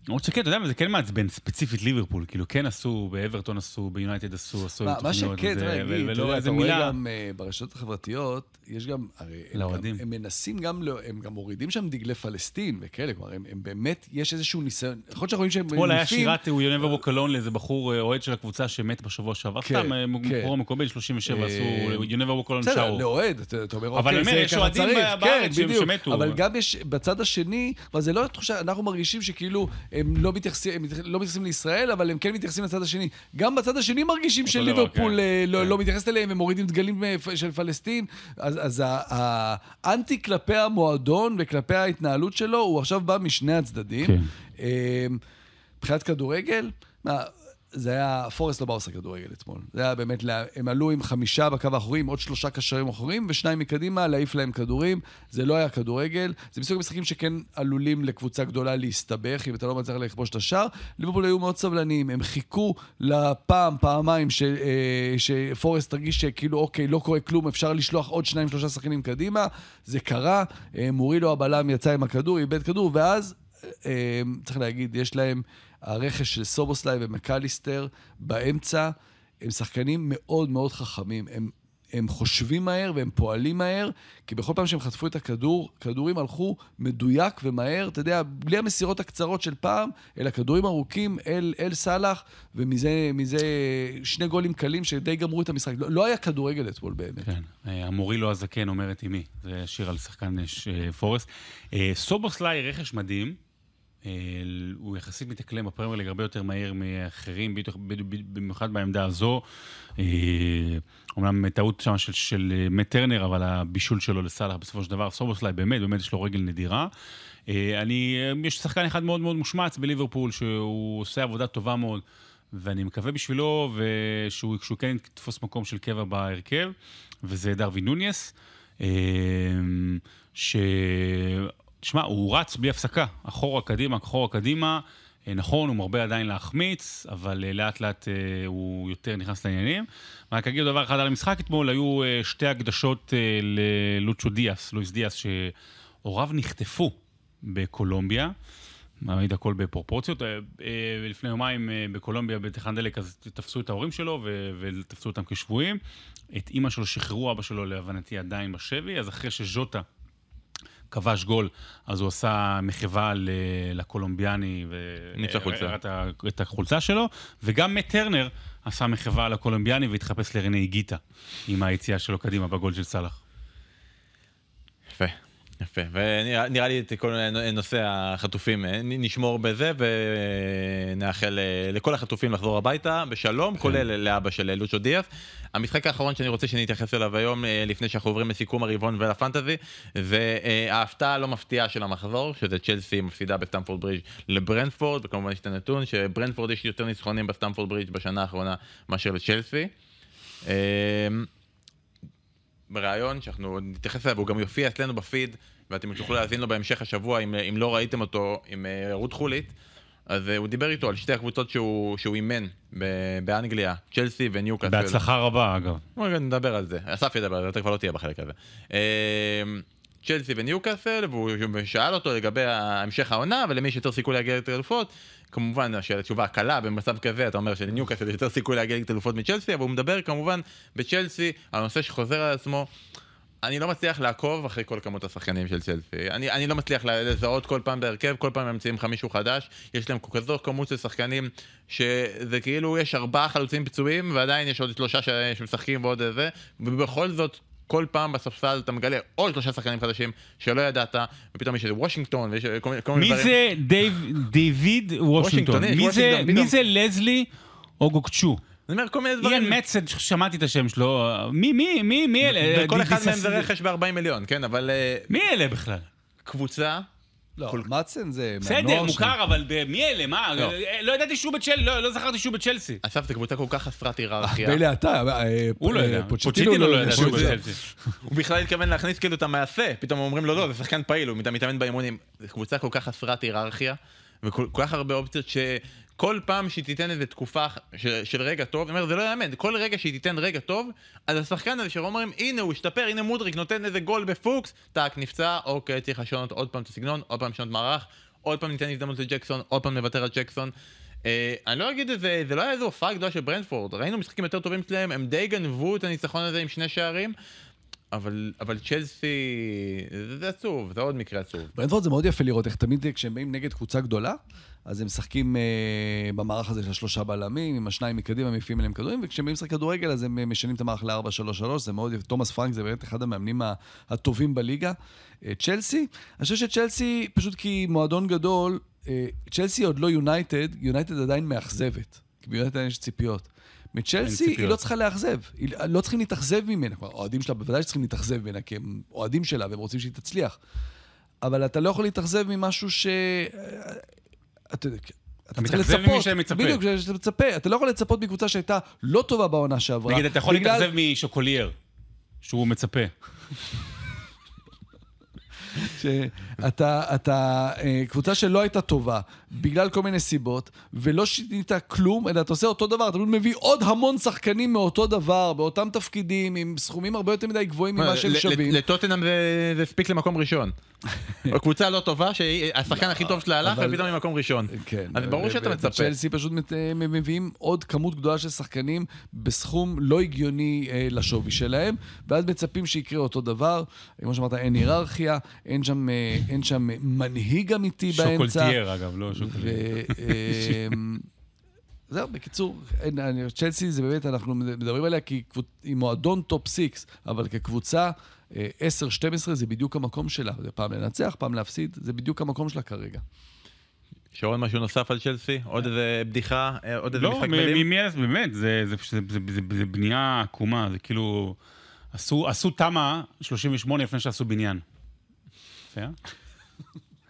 Speaker 2: למרות שכן, אתה יודע, זה כן מעצבן, ספציפית ליברפול, כאילו כן עשו, באברטון עשו, ביונייטד עשו, עשו
Speaker 3: מה, מה
Speaker 2: תוכניות
Speaker 3: שכן,
Speaker 2: ולא איזה
Speaker 3: אתה רואה
Speaker 2: מילה.
Speaker 3: גם אה, ברשתות החברתיות, יש גם, הרי הם, מנסים גם, לא- הם גם מורידים שם דגלי פלסטין וכאלה, כלומר, הם, באמת, יש איזשהו ניסיון, יכול להיות שאנחנו רואים שהם
Speaker 2: אתמול היה שירת הוא יונב אבוקלון לאיזה בחור אה, אוהד של הקבוצה שמת בשבוע שעבר,
Speaker 3: כן,
Speaker 2: סתם, אה,
Speaker 3: כן.
Speaker 2: בחור מקובל 37
Speaker 3: אה,
Speaker 2: עשו, יונב אבוקלון
Speaker 3: בסדר,
Speaker 2: שרו.
Speaker 3: לאוהד, אתה אומר, אוקיי, זה ככה צריך, כן. אבל יש, בצד השני, אבל זה תחושה, אנחנו מרגישים שכאילו הם לא מתייחסים, הם לא מתייחסים לישראל, אבל הם כן מתייחסים לצד השני. גם בצד השני מרגישים שליברפול
Speaker 2: דבר,
Speaker 3: אה,
Speaker 2: כן.
Speaker 3: לא
Speaker 2: כן.
Speaker 3: לא מתייחסת אליהם, הם מורידים דגלים אה, של פלסטין. אז אז האנטי כלפי המועדון וכלפי ההתנהלות שלו, הוא עכשיו בא משני הצדדים.
Speaker 2: כן.
Speaker 3: אה, מבחינת כדורגל, מה, זה היה, פורסט לא בא עושה כדורגל אתמול. זה היה באמת, הם עלו עם חמישה בקו האחורי, עם עוד שלושה קשרים אחוריים, ושניים מקדימה, להעיף להם כדורים. זה לא היה כדורגל. זה מסוג המשחקים שכן עלולים לקבוצה גדולה להסתבך, אם אתה לא מצליח לכבוש את השער. ליברפול היו מאוד סבלניים, הם חיכו לפעם, פעמיים, ש, אה, שפורסט תרגיש שכאילו, אוקיי, לא קורה כלום, אפשר לשלוח עוד שניים, שלושה שחקנים קדימה. זה קרה, אה, מורילו הבלם יצא עם הכדור, איבד כדור, ואז אה, צריך להגיד, יש להם הרכש של סובוסליי ומקליסטר באמצע, הם שחקנים מאוד מאוד חכמים. הם, הם חושבים מהר והם פועלים מהר, כי בכל פעם שהם חטפו את הכדור, כדורים הלכו מדויק ומהר, אתה יודע, בלי המסירות הקצרות של פעם, אלא כדורים ארוכים אל, אל סאלח, ומזה מזה שני גולים קלים שדי גמרו את המשחק. לא, לא היה כדורגל אתמול באמת.
Speaker 2: כן, אה, המורילו הזקן אומר את אמי, זה שיר על שחקן אה, אה, פורסט. סובוסליי רכש מדהים, הוא יחסית מתאקלם בפרמייר ליג הרבה יותר מהיר מאחרים, במיוחד בעמדה הזו. אה, אומנם טעות שם של, של אה, מאט טרנר, אבל הבישול שלו לסאלח בסופו של דבר, סובוסליי באמת, באמת יש לו רגל נדירה. אה, אני, אה, יש שחקן אחד מאוד מאוד מושמץ בליברפול, שהוא עושה עבודה טובה מאוד, ואני מקווה בשבילו ושהוא שהוא כן יתפוס מקום של קבע בהרכב, וזה דרווין נוניס. אה, ש... תשמע, הוא רץ בלי הפסקה, אחורה קדימה, אחורה קדימה. אה, נכון, הוא מרבה עדיין להחמיץ, אבל אה, לאט לאט אה, הוא יותר נכנס לעניינים. רק אגיד דבר אחד על המשחק אתמול, היו שתי הקדשות ללוצ'ו דיאס, לואיס דיאס, שהוריו נחטפו בקולומביה. מעמיד הכל בפרופורציות. לפני יומיים בקולומביה, בתחנת דלק, אז תפסו את ההורים שלו ותפסו אותם כשבויים. את אימא שלו שחררו, אבא שלו להבנתי עדיין בשבי, אז אחרי שז'וטה כבש גול, אז הוא עשה מחווה לקולומביאני. ו-
Speaker 1: ניף את החולצה.
Speaker 2: הראה את ה- את החולצה שלו, וגם מאט טרנר עשה מחווה לקולומביאני והתחפש לרנה גיטה עם היציאה שלו קדימה בגול של סאלח.
Speaker 1: יפה, יפה. ונראה לי את כל נושא החטופים אה, נשמור בזה ונאחל אה, לכל החטופים לחזור הביתה בשלום, כולל לאבא של לוצ'ו דיאס. המשחק האחרון שאני רוצה שנתייחס אליו היום, אה, לפני שאנחנו עוברים לסיכום הרבעון ולפנטזי, זה אה, ההפתעה הלא מפתיעה של המחזור, שזה צ'לסי מפסידה בסטמפורד ברידג' לברנדפורד, וכמובן יש את הנתון שברנדפורד יש יותר ניצחונים בסטמפורד ברידג' בשנה האחרונה מאשר לצ'לסי. בריאיון שאנחנו נתייחס אליו, הוא גם יופיע אצלנו בפיד, ואתם תוכלו להאזין לו בהמשך השבוע, אם, אם לא ראיתם אותו, עם אה, רות חולית. אז אה, הוא דיבר איתו על שתי הקבוצות שהוא, שהוא אימן באנגליה, צ'לסי וניוקאסל.
Speaker 2: בהצלחה רבה, אגב.
Speaker 1: רגע, נדבר על זה. אסף ידבר על זה, אתה כבר לא תהיה בחלק הזה. אה, צ'לסי וניוקאסל, והוא שאל אותו לגבי המשך העונה, ולמי יש יותר סיכוי להגיע האלופות. כמובן, התשובה הקלה במצב כזה, אתה אומר שלניוקאסל יש יותר סיכוי להגיע לליגת האלופות מצ'לסי, אבל הוא מדבר כמובן בצ'לסי על נושא שחוזר על עצמו. אני לא מצליח לעקוב אחרי כל כמות השחקנים של צ'לסי. אני, אני לא מצליח לזהות כל פעם בהרכב, כל פעם ממציאים לך מישהו חדש. יש להם כזו כמות של שחקנים, שזה כאילו יש ארבעה חלוצים פצועים, ועדיין יש עוד שלושה שמשחקים ועוד איזה, ובכל זאת, כל פעם בספסל אתה מגלה עוד שלושה שחקנים חדשים שלא ידעת, ופתאום יש איזה וושינגטון, ויש כל, מיני- מיני
Speaker 2: מי
Speaker 1: דברים.
Speaker 2: זה דיוויד וושינגטון? מי זה- לזלי אוגוקצ'ו?
Speaker 1: אני אומר כל מיני דברים.
Speaker 2: איאן מצד, שמעתי את השם שלו, מי, מי, מי, מי אלה?
Speaker 1: וכל אחד מהם זה רכש ב-40 מיליון, כן, אבל אה,
Speaker 2: מי אלה בכלל?
Speaker 1: קבוצה,
Speaker 3: לא, מצן זה
Speaker 2: בסדר,
Speaker 3: מהנוער
Speaker 2: מוכר, אבל מי אלה? מה?
Speaker 1: לא.
Speaker 2: לא ידעתי שהוא בצ'לסי, לא לא זכרתי שהוא בצ'לסי.
Speaker 1: אסף זה קבוצה כל כך חסרת היררכיה.
Speaker 3: מילא אתה, אה,
Speaker 2: הוא לא
Speaker 3: אה,
Speaker 2: יודע,
Speaker 3: פוצ'טינו
Speaker 2: פוצ'טינו לא ידע שהוא. בצ'לסי.
Speaker 1: הוא בכלל התכוון להכניס כאילו את המעשה, פתאום אומרים לו לא, זה שחקן פעיל, הוא מת- מתאמן באימונים. זו קבוצה כל כך חסרת היררכיה, וכל כל כך הרבה אופציות שכל פעם שהיא תיתן איזה תקופה של, של רגע טוב, אני אומר, זה לא יאמן, כל רגע שהיא תיתן רגע טוב, אז השחקן הזה שאומרים, הנה הוא השתפר, הנה מודריק נותן איזה גול בפוקס, טאק, נפצע, אוקיי, צריך לשנות עוד פעם את הסגנון, עוד פעם לשנות מערך, עוד פעם ניתן הזדמנות לג'קסון, עוד פעם נוותר על ג'קסון. אה, אני לא אגיד את זה, זה לא היה איזו הופעה גדולה של ברנדפורד, ראינו משחקים יותר טובים שלהם, הם די גנבו את הניצחון הזה עם שני שערים, אבל, אבל צ'לסי, זה, זה עצוב, זה עוד מקרה עצוב.
Speaker 3: ברנדפורד זה מאוד יפה לראות איך תמיד כשהם באים נגד קבוצה גדולה, אז הם משחקים אה, במערך הזה של השלושה בלמים, עם השניים מקדימה, מעיפים אליהם כדורים, וכשהם באים לשחק כדורגל אז הם אה, משנים את המערך ל-4-3-3, זה מאוד יפה. תומאס פרנק זה באמת אחד המאמנים הטובים בליגה. אה, צ'לסי, אני חושב שצ'לסי, פשוט כי מועדון גדול, אה, צ'לסי עוד לא יונייטד, יונייטד עדיין מאכזבת. כי ביונייטד יש ציפיות. מצ'לסי היא. לא צריכה לאכזב, היא לא צריכים להתאכזב ממנה, כלומר, האוהדים שלה בוודאי שצריכים להתאכזב ממנה, כי הם אוהדים שלה והם רוצים שהיא תצליח. אבל אתה לא יכול להתאכזב ממשהו ש... אתה יודע, אתה צריך
Speaker 2: מתאכזב
Speaker 3: לצפות.
Speaker 2: ממי שמצפה.
Speaker 3: בדיוק, שאתה מצפה. אתה לא יכול לצפות מקבוצה שהייתה לא טובה בעונה שעברה.
Speaker 2: נגיד, אתה יכול
Speaker 3: בגלל-
Speaker 2: להתאכזב משוקולייר, שהוא מצפה.
Speaker 3: שאתה, אתה, אה, קבוצה שלא הייתה טובה, בגלל כל מיני סיבות, ולא שינית כלום, אלא אתה עושה אותו דבר, אתה מביא עוד המון שחקנים מאותו דבר, באותם תפקידים, עם סכומים הרבה יותר מדי גבוהים ממה שהם
Speaker 1: ל- ל-
Speaker 3: שווים.
Speaker 1: לטוטנאם זה הספיק למקום ראשון. קבוצה לא טובה, שהשחקן הכי טוב שלה הלך, ופתאום היא מקום ראשון.
Speaker 3: כן.
Speaker 1: אז ברור
Speaker 3: ו-
Speaker 1: שאתה
Speaker 3: ו-
Speaker 1: מצפה.
Speaker 3: צ'לסי פשוט מת- אה, מביאים עוד כמות גדולה של שחקנים בסכום לא הגיוני אה, לשווי שלהם, ואז מצפים שיקרה אותו דבר. כמו שאמרת, אין היררכיה, אין שם, אה, אין שם מנהיג אמיתי באמצע.
Speaker 2: שוקולטייר, אגב, לא שוקולטייר.
Speaker 3: אמ, זהו, בקיצור, צ'לסי זה באמת, אנחנו מדברים עליה כי היא מועדון top 6, אבל כקבוצה, אה, 10-12 זה בדיוק המקום שלה. זה פעם לנצח, פעם להפסיד, זה בדיוק המקום שלה כרגע.
Speaker 1: שרון, משהו נוסף על צ'לסי? עוד איזה בדיחה? אה, עוד איזה
Speaker 2: לא,
Speaker 1: משחק
Speaker 2: מ-
Speaker 1: מילים?
Speaker 2: ממי אז באמת, זה- זה- זה- זה- זה- זה בנייה עקומה, זה כאילו... עשו תמ"א 38 לפני שעשו בניין.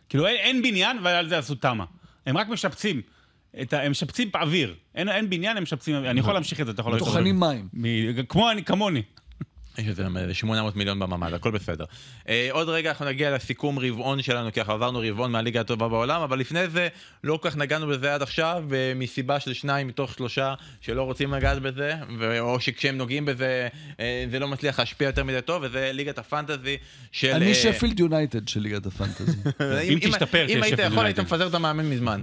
Speaker 2: כאילו אין- אין בניין ועל זה עשו תמ"א. הם רק משפצים. את ה- הם משפצים באוויר. אין אין בניין, הם משפצים... אני יכול להמשיך את זה, אתה יכול...
Speaker 3: טוחנים מים.
Speaker 2: מ- כמו אני, כמוני.
Speaker 1: יש איזה 800 מיליון בממ"ד, הכל בסדר. אה, עוד רגע אנחנו נגיע לסיכום רבעון שלנו, כי אנחנו עברנו רבעון מהליגה הטובה בעולם, אבל לפני זה לא כל כך נגענו בזה עד עכשיו, אה, מסיבה של שניים מתוך שלושה שלא רוצים לגעת בזה, ו- או שכשהם נוגעים בזה אה, זה לא מצליח להשפיע יותר מדי טוב, וזה ליגת ה fantasy של...
Speaker 3: אני שפילד יונייטד של ליגת ה fantasy.
Speaker 2: אם תשתפר,
Speaker 1: אם היית יכול היית. מפזר את המאמן מזמן.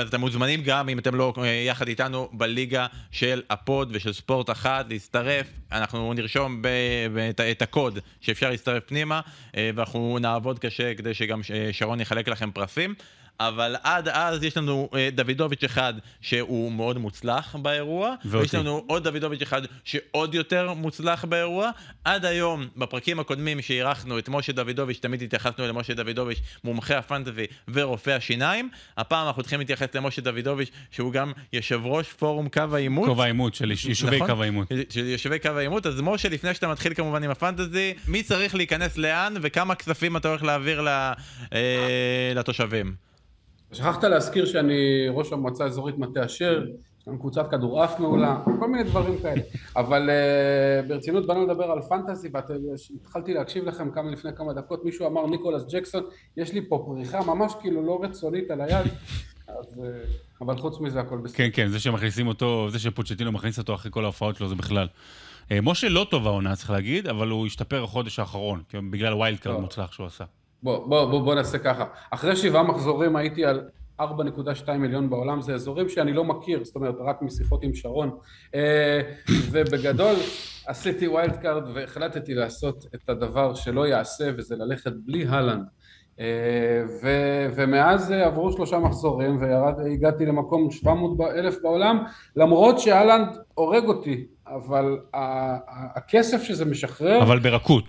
Speaker 1: אז אתם מוזמנים גם, אם אתם לא יחד איתנו, בליגה של ה pod ושל ספורט אחד, להצטרף. אנחנו נרשום ב- ב- את הקוד שאפשר להצטרף פנימה, אה, ואנחנו נעבוד קשה כדי שגם ש- שרון יחלק לכם פרסים. אבל עד אז יש לנו אה, דוידוביץ' אחד שהוא מאוד מוצלח באירוע,
Speaker 2: ואותי.
Speaker 1: ויש לנו עוד דוידוביץ' אחד שעוד יותר מוצלח באירוע. עד היום, בפרקים הקודמים שאירחנו את משה דוידוביץ', תמיד התייחסנו למשה דוידוביץ', מומחה הפנטזי ורופא השיניים. הפעם אנחנו צריכים להתייחס למשה דוידוביץ', שהוא גם יושב ראש פורום קו העימות.
Speaker 2: קו העימות של יישובי
Speaker 1: נכון?
Speaker 2: קו העימות.
Speaker 1: של יישובי קו העימות. אז משה, לפני שאתה מתחיל כמובן עם הפנטזי, מי צריך להיכנס לאן וכמה כספים אתה הולך להעביר ל- אה, לתושבים?
Speaker 6: שכחת להזכיר שאני ראש המועצה האזורית מטה אשר, יש לנו קבוצת כדורעף מעולה, כל מיני דברים כאלה. אבל uh, ברצינות באנו לדבר על פנטזי, והתחלתי להקשיב לכם כמה לפני כמה דקות, מישהו אמר ניקולס ג'קסון, יש לי פה פריחה ממש כאילו לא רצונית על היד, אז, uh, אבל חוץ מזה הכל בסדר.
Speaker 2: כן, כן, זה שמכניסים אותו, זה שפוצ'טינו מכניס אותו אחרי כל ההופעות שלו, זה בכלל. אה, משה לא טוב העונה, צריך להגיד, אבל הוא השתפר החודש האחרון, בגלל ה wild card
Speaker 6: טוב.
Speaker 2: מוצלח שהוא עשה.
Speaker 6: בוא, בוא, בוא, בוא נעשה ככה. אחרי שבעה מחזורים הייתי על 4.2 מיליון בעולם, זה אזורים שאני לא מכיר, זאת אומרת, רק משיחות עם שרון. אה, ובגדול, עשיתי wild card והחלטתי לעשות את הדבר שלא יעשה, וזה ללכת בלי הלנד. אה, ו- ומאז עברו שלושה מחזורים והגעתי למקום 700 ב- אלף בעולם למרות שהלנד הורג אותי אבל ה- הכסף שזה משחרר
Speaker 2: אבל ברכות.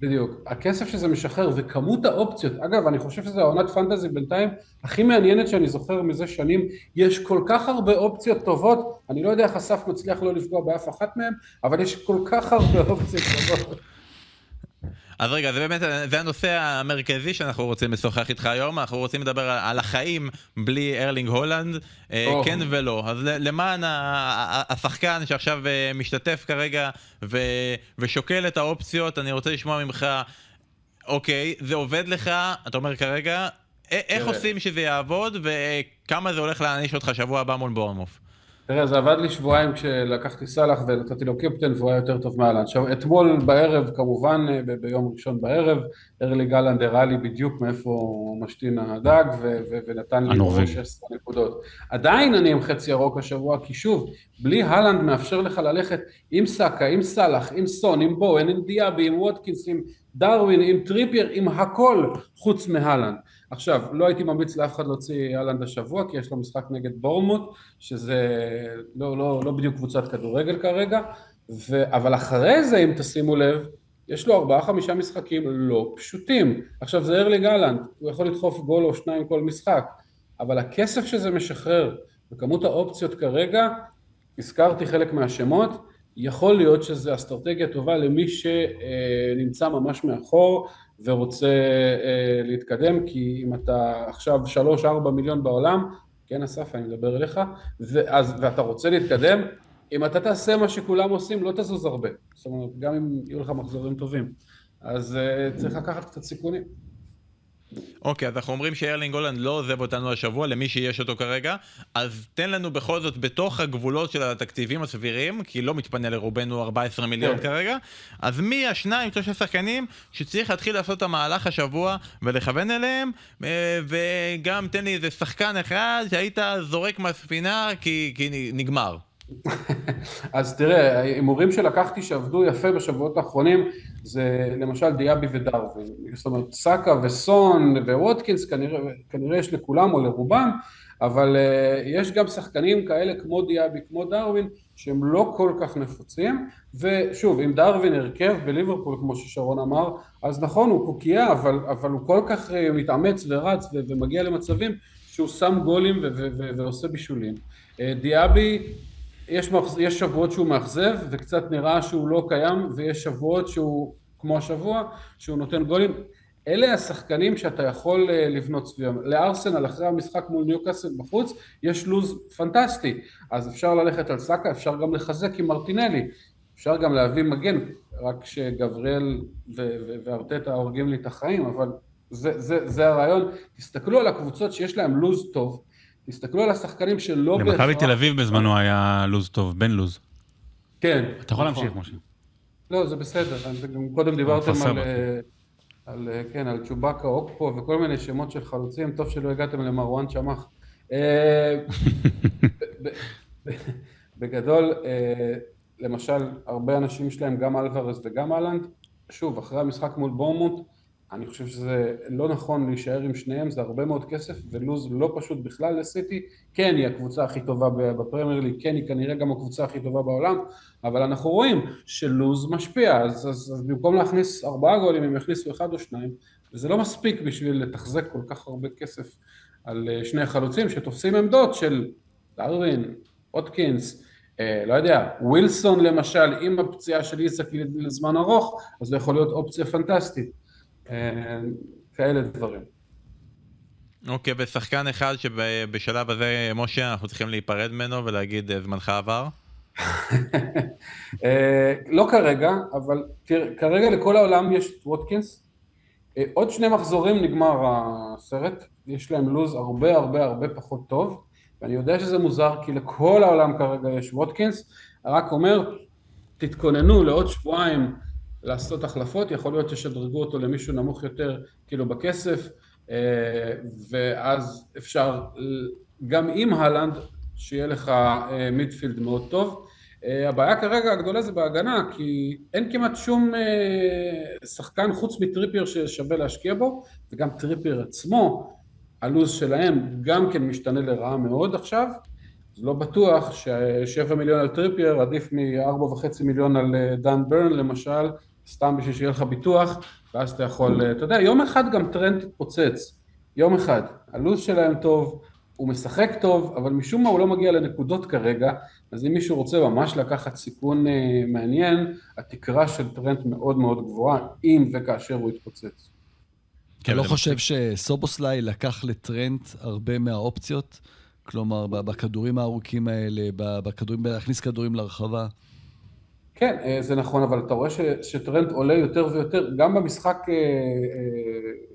Speaker 6: בדיוק. הכסף שזה משחרר וכמות האופציות, אגב, אני חושב שזו העונת פנטזי בינתיים הכי מעניינת שאני זוכר מזה שנים, יש כל כך הרבה אופציות טובות, אני לא יודע איך אסף מצליח לא לפגוע באף אחת מהן, אבל יש כל כך הרבה אופציות טובות.
Speaker 1: אז רגע, זה באמת, זה הנושא המרכזי שאנחנו רוצים לשוחח איתך היום, אנחנו רוצים לדבר על, החיים בלי ארלינג הולנד,
Speaker 6: או.
Speaker 1: כן ולא. אז למען השחקן שעכשיו אה, משתתף כרגע ו, ושוקל את האופציות, אני רוצה לשמוע ממך, אוקיי, זה עובד לך, אתה אומר כרגע, איך
Speaker 6: תראה.
Speaker 1: עושים שזה יעבוד וכמה זה הולך להעניש אותך שבוע הבא מול בורנמוף?
Speaker 6: תראה, זה עבד לי שבועיים כשלקחתי סאלח ונתתי לו קפטן והוא היה יותר טוב מאלנד. עכשיו, אתמול בערב, כמובן, אה, ב- ביום ראשון בערב, ארלי גלנד הראה לי בדיוק מאיפה משתין הדג ו- ו- ונתן לי
Speaker 2: הנורבגי.
Speaker 6: 16 נקודות. עדיין אני עם חצי ירוק השבוע, כי שוב, בלי הלנד מאפשר לך ללכת עם סאקה, עם סאלח, עם סון, עם בואן, עם דיאבי, עם ווטקינס, עם דרווין, עם טריפייר, עם הכל חוץ מהלנד. עכשיו, לא הייתי ממליץ לאף אחד להוציא הלנד השבוע, כי יש לו משחק נגד בורנמוט, שזה לא, לא, לא בדיוק קבוצת כדורגל כרגע, ו... אבל אחרי זה, אם תשימו לב, יש לו ארבעה חמישה משחקים לא פשוטים. עכשיו זה ארלינג הלנד, הוא יכול לדחוף גול או שניים כל משחק, אבל הכסף שזה משחרר וכמות האופציות כרגע, הזכרתי חלק מהשמות, יכול להיות שזו אסטרטגיה טובה למי שנמצא ממש מאחור ורוצה אה, להתקדם, כי אם אתה עכשיו 3-4 מיליון בעולם, כן אסף, אני מדבר אליך, ואז, ואתה רוצה להתקדם, אם אתה תעשה מה שכולם עושים, לא תזוז הרבה. זאת אומרת, גם אם יהיו לך מחזורים טובים. אז uh, צריך לקחת קצת סיכונים.
Speaker 1: אוקיי, אז אנחנו אומרים שארלינג הולנד לא עוזב אותנו השבוע, למי שיש אותו כרגע, אז תן לנו בכל זאת בתוך הגבולות של התקציבים הסבירים, כי לא מתפנה לרובנו 14 מיליון
Speaker 6: כן.
Speaker 1: כרגע, אז מי השניים, שלושה שחקנים שצריך להתחיל לעשות את המהלך השבוע ולכוון אליהם, אה, וגם תן לי איזה שחקן אחד שהיית זורק מהספינה כי, כי נגמר.
Speaker 6: אז תראה, ההימורים שלקחתי שעבדו יפה בשבועות האחרונים זה למשל דיאבי ודרווין. זאת אומרת, סאקה וסון וווטקינס כנראה, כנראה יש לכולם או לרובם, אבל uh, יש גם שחקנים כאלה כמו דיאבי, כמו דרווין, שהם לא כל כך נפוצים, ושוב, אם דרווין הרכב בליברפול, כמו ששרון אמר, אז נכון, הוא קוקייה, אבל, אבל הוא כל כך uh, מתאמץ ורץ ומגיע למצבים שהוא שם גולים ועושה בישולים. Uh, דיאבי, יש, מחז... יש שבועות שהוא מאכזב, וקצת נראה שהוא לא קיים, ויש שבועות שהוא, כמו השבוע, שהוא נותן גולים. אלה השחקנים שאתה יכול אה, לבנות סביבם. לארסנל אחרי המשחק מול ניוקאסל בחוץ יש לוז פנטסטי, אז אפשר ללכת על סאקה, אפשר גם לחזק עם מרטינלי, אפשר גם להביא מגן, רק שגבריאל וארטטה הורגים לי את החיים, אבל זה, זה, זה הרעיון. תסתכלו על הקבוצות שיש להם לוז טוב, תסתכלו על השחקנים שלא
Speaker 2: בהכרח... למכבי תל אביב בזמנו היה לוז טוב, בן לוז.
Speaker 6: כן.
Speaker 2: אתה יכול להמשיך, משה.
Speaker 6: לא, זה בסדר, גם קודם דיברתם על... על, אה, כן, על צ'ובאקה אוקפו וכל מיני שמות של חלוצים, טוב שלא הגעתם למרואן צ'מח. אה, בגדול, אה, למשל, הרבה אנשים שלהם, גם אלוורס וגם אהלנד, שוב, אחרי המשחק מול בורמוט, אני חושב שזה לא נכון להישאר עם שניהם, זה הרבה מאוד כסף ולוז לא פשוט בכלל לסיטי, כן היא הקבוצה הכי טובה בפרמייר ליג, כן היא כנראה גם הקבוצה הכי טובה בעולם, אבל אנחנו רואים שלוז משפיע, אז, אז, אז במקום להכניס ארבעה גולים הם יכניסו אחד או שניים, וזה לא מספיק בשביל לתחזק כל כך הרבה כסף על אה, שני חלוצים שתופסים עמדות של דרווין, הוטקינס, אה, לא יודע, ווילסון למשל, עם הפציעה של איסק לזמן ארוך, אז זה יכול להיות אופציה פנטסטית. אה, כאלה דברים.
Speaker 1: אוקיי, ושחקן אחד שבשלב הזה, משה, אנחנו צריכים להיפרד ממנו ולהגיד אה, זמנך עבר?
Speaker 6: אה, לא כרגע, אבל תראה, כרגע לכל העולם יש את ווטקינס. עוד שני מחזורים נגמר הסרט, יש להם לוז הרבה הרבה הרבה פחות טוב, ואני יודע שזה מוזר כי לכל העולם כרגע יש ווטקינס, רק אומר, תתכוננו לעוד שבועיים לעשות החלפות, יכול להיות ששדרגו אותו למישהו נמוך יותר כאילו בכסף אה, ואז אפשר גם עם הלנד שיהיה לך אה, midfield מאוד טוב. אה, הבעיה כרגע הגדולה זה בהגנה כי אין כמעט שום שחקן חוץ מטריפייר ששווה להשקיע בו וגם טריפייר עצמו הלו"ז שלהם גם כן משתנה לרעה מאוד עכשיו לא בטוח ששבע מיליון על טריפייר עדיף מארבע וחצי מיליון על דן ברן למשל סתם בשביל שיהיה לך ביטוח, ואז אתה יכול, אה, אתה יודע, יום אחד גם טרנד תתפוצץ, יום אחד, הלו"ז שלהם טוב, הוא משחק טוב, אבל משום מה הוא לא מגיע לנקודות כרגע, אז אם מישהו רוצה ממש לקחת סיכון אה, מעניין, התקרה של טרנד מאוד מאוד גבוהה, אם וכאשר הוא יתפוצץ.
Speaker 3: כן, אתה לא חושב שסובוסליי לקח לטרנד הרבה מהאופציות? כלומר, בכדורים הארוכים האלה, בכדורים, להכניס כדורים לרחבה?
Speaker 6: כן, אה, זה נכון, אבל אתה רואה שטרנד עולה יותר ויותר, גם במשחק אה, אה,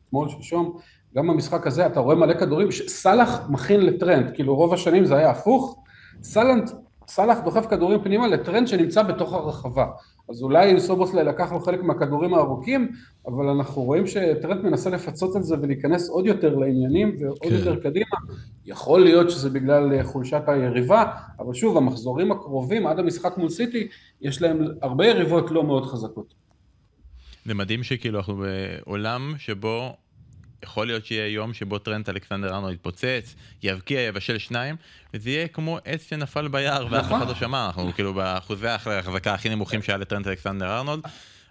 Speaker 6: אתמול, שלשום, גם במשחק הזה אתה רואה מלא כדורים, סאלח מכין לטרנד, כאילו רוב השנים זה היה הפוך, סאלח דוחף כדורים פנימה לטרנד שנמצא בתוך הרחבה. אז אולי סובוסלי לקח לו חלק מהכדורים הארוכים, אבל אנחנו רואים שטרנד מנסה לפצות על זה ולהיכנס עוד יותר לעניינים ועוד כן. יותר קדימה. יכול להיות שזה בגלל חולשת היריבה, אבל שוב, המחזורים הקרובים עד המשחק מול סיטי, יש להם הרבה יריבות לא מאוד חזקות.
Speaker 1: זה מדהים שכאילו אנחנו בעולם שבו יכול להיות שיהיה יום שבו טרנט אלכסנדר ארנו יתפוצץ, יבקיע, יבשל שניים, וזה יהיה כמו עץ שנפל ביער ואף אחד לא שמע, אנחנו כאילו באחוזי ההחזקה הכי נמוכים שהיה לטרנט אלכסנדר ארנולד.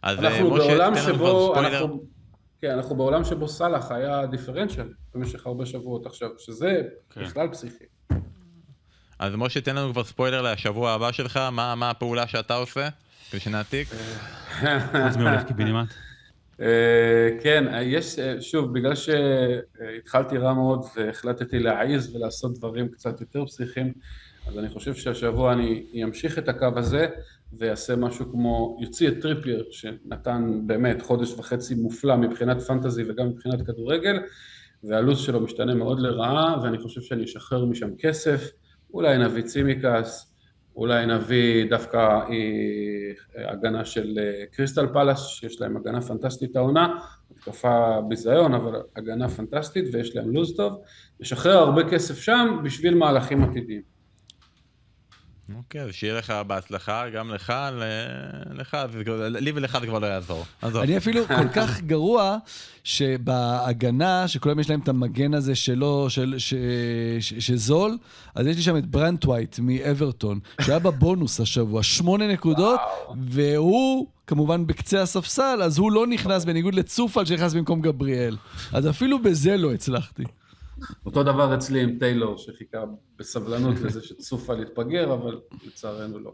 Speaker 6: אז אה, משה, תן לנו כבר ספוילר. כן, אנחנו בעולם שבו סאלח היה דיפרנציאל במשך הרבה שבועות עכשיו, שזה כן. בכלל פסיכי.
Speaker 1: אז משה, תן לנו כבר ספוילר לשבוע הבא שלך, מה, מה הפעולה שאתה עושה, כדי שנעתיק.
Speaker 2: חוץ מהולך קיבינימט.
Speaker 6: אה, כן, יש, אה, שוב, בגלל שהתחלתי רע מאוד והחלטתי להעיז ולעשות דברים קצת יותר פסיכיים, אז אני חושב שהשבוע אני אמשיך את הקו הזה ויעשה משהו כמו, יוציא את טריפייר, שנתן באמת חודש וחצי מופלא מבחינת fantasy וגם מבחינת כדורגל, והלו"ז שלו משתנה מאוד לרעה, ואני חושב שאני אשחרר משם כסף, אולי נביא צימקס, אולי נביא דווקא אה, הגנה של אה, קריסטל פלאס, שיש להם הגנה פנטסטית העונה, התקפה ביזיון, אבל הגנה פנטסטית ויש להם לו"ז טוב, לשחרר הרבה כסף שם בשביל מהלכים עתידיים.
Speaker 1: אוקיי, אז שיהיה לך בהצלחה, גם לך, לך, לי ולך זה כבר לא יעזור.
Speaker 3: אני אפילו כל כך גרוע, שבהגנה, שכולם יש להם את המגן הזה שלו, של, ש, ש, שזול, אז יש לי שם את ברנטווייט מאברטון, שהיה בבונוס השבוע, שמונה נקודות, והוא כמובן בקצה הספסל, אז הוא לא נכנס בניגוד לצופל שנכנס במקום גבריאל. אז אפילו בזה לא הצלחתי.
Speaker 6: אותו דבר אצלי עם טיילור, שחיכה בסבלנות לזה שצופה להתפגר, אבל לצערנו לא.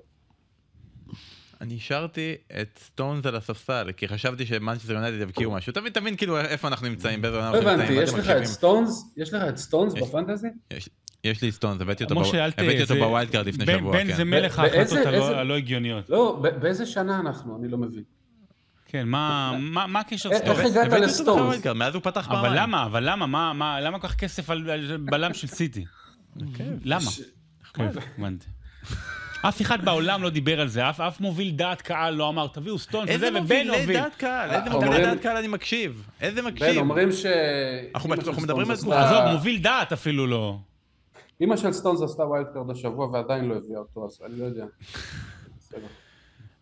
Speaker 1: אני השארתי את סטונס על הספסל, כי חשבתי שמנצ'סטר יונייטד יבקיעו משהו. תבין, תבין כאילו איפה אנחנו נמצאים, באיזה
Speaker 6: לא
Speaker 1: אנחנו
Speaker 6: הבנתי,
Speaker 1: נמצאים,
Speaker 6: יש
Speaker 1: אתם
Speaker 6: לך את. סטונס? יש לך את סטונס
Speaker 1: יש.
Speaker 6: בפנטזי?
Speaker 1: יש- יש לי סטונס, הבאתי אותו בווילד קארד לפני שבוע,
Speaker 2: בן
Speaker 1: כן.
Speaker 2: זה מלך ההחלטות הלא הגיוניות.
Speaker 6: לא, באיזה שנה אנחנו? אני לא מבין.
Speaker 2: כן, מה- הקשר
Speaker 6: איך-
Speaker 2: סטונס?
Speaker 6: איך הגעת
Speaker 1: קארד, מאז הוא פתח פעמיים.
Speaker 2: אבל למה? אבל למה? מה- מה- למה כל כך כסף על בלם של סיטי? למה? כן, הבנתי. אף אחד בעולם לא דיבר על זה, אף, אף מוביל דעת קהל לא אמר, תביאו סטונס
Speaker 1: איזה
Speaker 2: וזה, ובן
Speaker 1: מובילי
Speaker 2: הוביל.
Speaker 1: דעת קהל, איזה
Speaker 6: אומרים-
Speaker 1: מובילי דעת קהל אני מקשיב. איזה
Speaker 6: בן,
Speaker 1: מקשיב.
Speaker 6: אומרים ש...
Speaker 1: אנחנו מדברים על תקופה.
Speaker 6: עשתה-
Speaker 2: עזוב, מוביל דעת אפילו לא.
Speaker 6: אמא של סטונס עשתה ווילד קארד השבוע ועדיין לא הביאה אותו, אז אני לא יודע.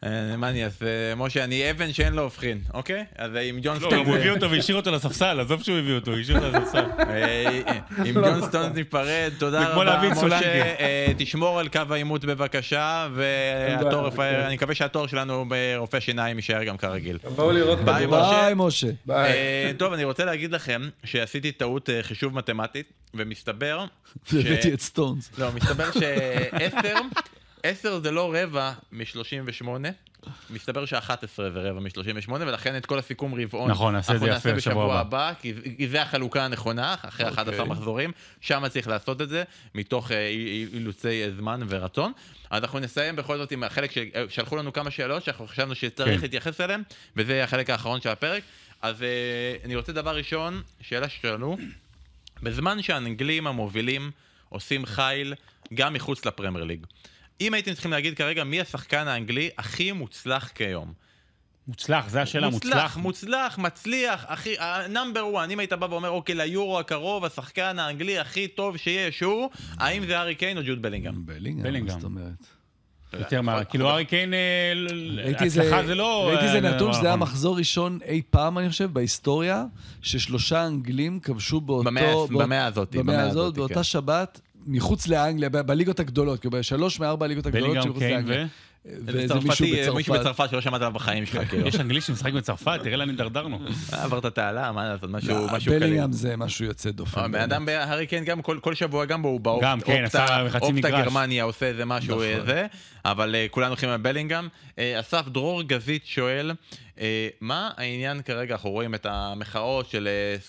Speaker 1: אה, מה אני אעשה? משה, אני אבן שאין לו הופכין, אוקיי? אז עם ג'ון
Speaker 2: לא,
Speaker 1: סטונס...
Speaker 2: הוא הביא אותו והשאיר אותו לספסל, עזוב שהוא הביא אותו, השאיר אותו לספסל.
Speaker 1: אה, עם ג'ון סטונס ניפרד, תודה
Speaker 2: זה כמו
Speaker 1: רבה. משה. אה, תשמור על קו העימות בבקשה, והתור,
Speaker 6: בעיה.
Speaker 1: אני מקווה שהתור שלנו ברופא שיניים יישאר גם כרגיל.
Speaker 6: בואו לראות
Speaker 1: ביי.
Speaker 3: ביי, משה.
Speaker 1: אה, טוב, אני רוצה להגיד לכם שעשיתי טעות אה, חישוב מתמטית, ומסתבר...
Speaker 3: והבאתי את סטונס.
Speaker 1: לא, מסתבר שעשר, עשר זה לא רבע מ-38, מסתבר ש-11 זה רבע מ-38, ולכן את כל הסיכום רבעון,
Speaker 2: נכון, נעשה את זה
Speaker 1: אנחנו
Speaker 2: יפה
Speaker 1: נעשה
Speaker 2: בשבוע הבא.
Speaker 1: הבא, כי כי זה החלוקה הנכונה, אחרי 11 מחזורים, שם צריך לעשות את זה, מתוך אה, אי- אי- אילוצי אה, זמן ורצון. אז אנחנו נסיים בכל זאת עם החלק ששלחו לנו כמה שאלות שאנחנו חשבנו שצריך
Speaker 2: כן.
Speaker 1: להתייחס אליהן, וזה יהיה החלק האחרון של הפרק. אז אה, אני רוצה דבר ראשון, שאלה ששאלו, בזמן שהאנגלים המובילים עושים חיל גם מחוץ לפרמייר ליג. אם הייתם צריכים להגיד כרגע מי השחקן האנגלי הכי מוצלח כיום.
Speaker 2: מוצלח, זו השאלה,
Speaker 1: מוצלח,
Speaker 2: מוצלח.
Speaker 1: מוצלח, מצליח, הכי, נאמבר 1, אם היית בא ואומר, אוקיי, ליורו הקרוב, השחקן האנגלי הכי טוב שיש הוא, האם זה הארי קיין או ג'וד בלינגהם?
Speaker 3: בלינגהם. מה זאת אומרת?
Speaker 2: יותר מה, כאילו ארי קיין, אה, הצלחה זה לא...
Speaker 3: ראיתי איזה
Speaker 2: אה,
Speaker 3: נתון
Speaker 2: דבר
Speaker 3: שזה היה
Speaker 2: נכון.
Speaker 3: מחזור ראשון אי פעם, אני חושב, בהיסטוריה, ששלושה אנגלים כבשו באותו...
Speaker 1: במאה- הזאת,
Speaker 3: במאה הזאת, באותה
Speaker 1: כן.
Speaker 3: שבת, מחוץ לאנגליה, בליגות הגדולות, כאילו בשלוש מארבע הליגות הגדולות שמחוץ לאנגליה. ואיזה מישהו
Speaker 1: צרפתי, מישהו
Speaker 3: בצרפת.
Speaker 1: בצרפת שלא שמעת עליו בחיים שלך, כאילו.
Speaker 2: יש אנגלי שמשחק בצרפת, תראה לאן הידרדרנו.
Speaker 1: עברת תעלה, מה לעשות, משהו משהו קליל.
Speaker 3: בלינגהם זה משהו יוצא דופן.
Speaker 1: הבן
Speaker 3: באמת.
Speaker 1: אדם בהארי קיין גם כל, כל שבוע גם הוא באופטה,
Speaker 2: גם, כן, עשה חצי
Speaker 1: אופטה
Speaker 2: מגרש.
Speaker 1: גרמניה עושה איזה משהו
Speaker 3: נכון.
Speaker 1: אה, זה, אבל אה, כולנו הולכים על בלינגהם. אה, אסף דרור גזית שואל, אה, מה העניין כרגע, אנחנו רואים את המחאות של,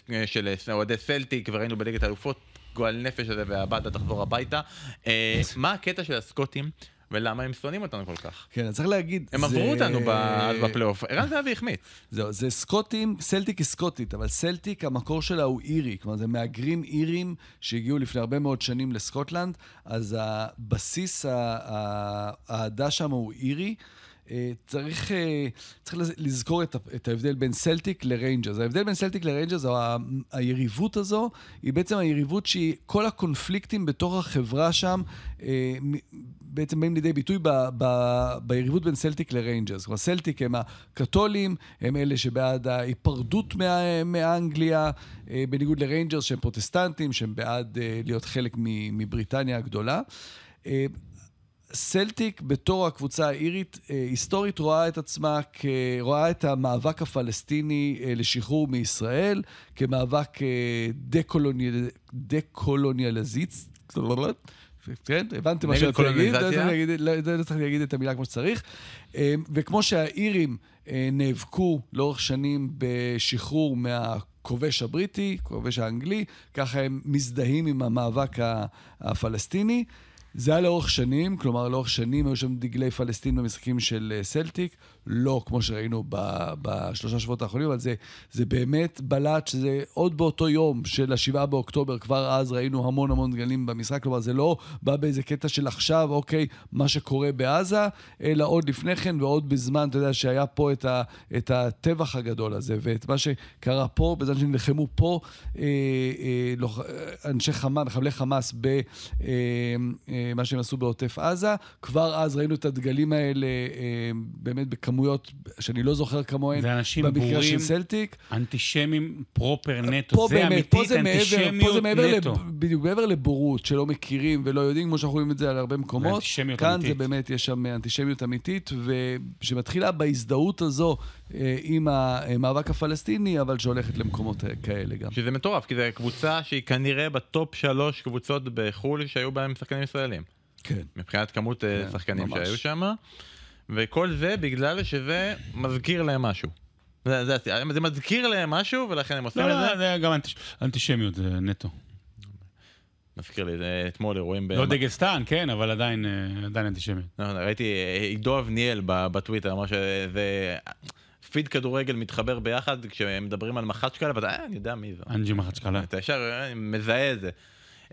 Speaker 1: אה, של אה, אוהדי סלטיק וראינו בליגת האלופות, גועל נפש הזה והבאדה תחזור הביתה. אה, מה הקטע של הסקוטים ולמה הם שונאים אותנו כל כך?
Speaker 3: כן, צריך להגיד...
Speaker 1: הם
Speaker 3: זה-
Speaker 1: עברו אותנו בפלייאוף, ערן זהבי החמיץ.
Speaker 3: זהו, זה סקוטים, סלטיק היא סקוטית, אבל סלטיק, המקור שלה הוא אירי. כלומר, זה מהגרים אירים שהגיעו לפני הרבה מאוד שנים לסקוטלנד, אז הבסיס, האהדה שם הוא אירי. אה, צריך, אה, צריך לז- לזכור את, את ההבדל בין סלטיק לריינג'רס. ההבדל בין סלטיק לריינג'רס, היריבות הזו, היא בעצם היריבות שהיא, כל הקונפליקטים בתוך החברה שם, אה, בעצם באים לידי ביטוי ב, ב, ביריבות בין סלטיק לריינג'רס. כלומר, סלטיק הם הקתולים, הם אלה שבעד ההיפרדות מה, מאנגליה, בניגוד לריינג'רס שהם פרוטסטנטים, שהם בעד להיות חלק מבריטניה הגדולה. סלטיק בתור הקבוצה האירית, אה, היסטורית רואה את עצמה, כ... רואה את המאבק הפלסטיני אה, לשחרור מישראל כמאבק אה, דקולוניאל... דקולוניאליזיץ. כן, הבנתם מה שרציתי להגיד, לא להגיד- לא לא צריך להגיד את המילה כמו שצריך. וכמו שהאירים נאבקו לאורך שנים בשחרור מהכובש הבריטי, הכובש האנגלי, ככה הם מזדהים עם המאבק הפלסטיני. זה היה לאורך שנים, כלומר לאורך שנים היו שם דגלי פלסטין במשחקים של אה, סלטיק. לא כמו שראינו בשלושה שבועות האחרונים, אבל זה, זה באמת בלט שזה עוד באותו יום של השבעה באוקטובר, כבר אז ראינו המון המון דגלים במשחק, כלומר זה לא בא באיזה קטע של עכשיו, אוקיי, מה שקורה בעזה, אלא עוד לפני כן ועוד בזמן, אתה יודע, שהיה פה את, ה, את הטבח הגדול הזה, ואת מה שקרה פה, בזמן שנלחמו פה אה, אה, אה, אנשי חמאס, מחבלי חמאס, במה אה, אה, שהם עשו בעוטף עזה. כבר אז ראינו את הדגלים האלה אה, באמת בכמויות שאני לא זוכר כמוהן.
Speaker 2: זה אנשים
Speaker 3: במקרה
Speaker 2: בורים,
Speaker 3: של סלטיק.
Speaker 2: אנטישמים פרופר נטו.
Speaker 3: פה
Speaker 2: זה
Speaker 3: באמת,
Speaker 2: אמיתית
Speaker 3: פה זה מעבר, פה זה
Speaker 2: אנטישמיות
Speaker 3: מעבר,
Speaker 2: נטו.
Speaker 3: לב, בדיוק, מעבר לבורות, שלא מכירים ולא יודעים, כמו שאנחנו רואים את זה על הרבה מקומות.
Speaker 2: אנטישמיות
Speaker 3: כאן
Speaker 2: אמיתית.
Speaker 3: זה באמת, יש שם אנטישמיות אמיתית, ושמתחילה בהזדהות הזו אה, עם המאבק הפלסטיני, אבל שהולכת למקומות אה, כאלה גם.
Speaker 1: שזה מטורף, כי זו קבוצה שהיא כנראה ב top שלוש קבוצות בחו"ל שהיו בהם שחקנים ישראלים.
Speaker 3: כן.
Speaker 1: מבחינת כמות אה,
Speaker 3: כן,
Speaker 1: שחקנים
Speaker 3: ממש.
Speaker 1: שהיו שם, וכל זה בגלל שזה מזכיר להם משהו. זה, זה, זה מזכיר להם משהו, ולכן הם עושים
Speaker 2: לא,
Speaker 1: את
Speaker 2: לא,
Speaker 1: זה.
Speaker 2: זה גם אנטיש- אנטישמיות, זה נטו.
Speaker 1: מזכיר לי, זה אתמול אירועים...
Speaker 2: לא דגסטן, כן, אבל עדיין אה, עדיין אנטישמיות.
Speaker 1: לא, ראיתי אה, עידו אבניאל בטוויטר, אמר שזה... פיד כדורגל מתחבר ביחד כשהם מדברים על מח"ט כאלה, ואתה, אה, אני יודע מי זה.
Speaker 2: אנג'י מחצ'קלה.
Speaker 1: אתה ישר אה, מזהה את זה.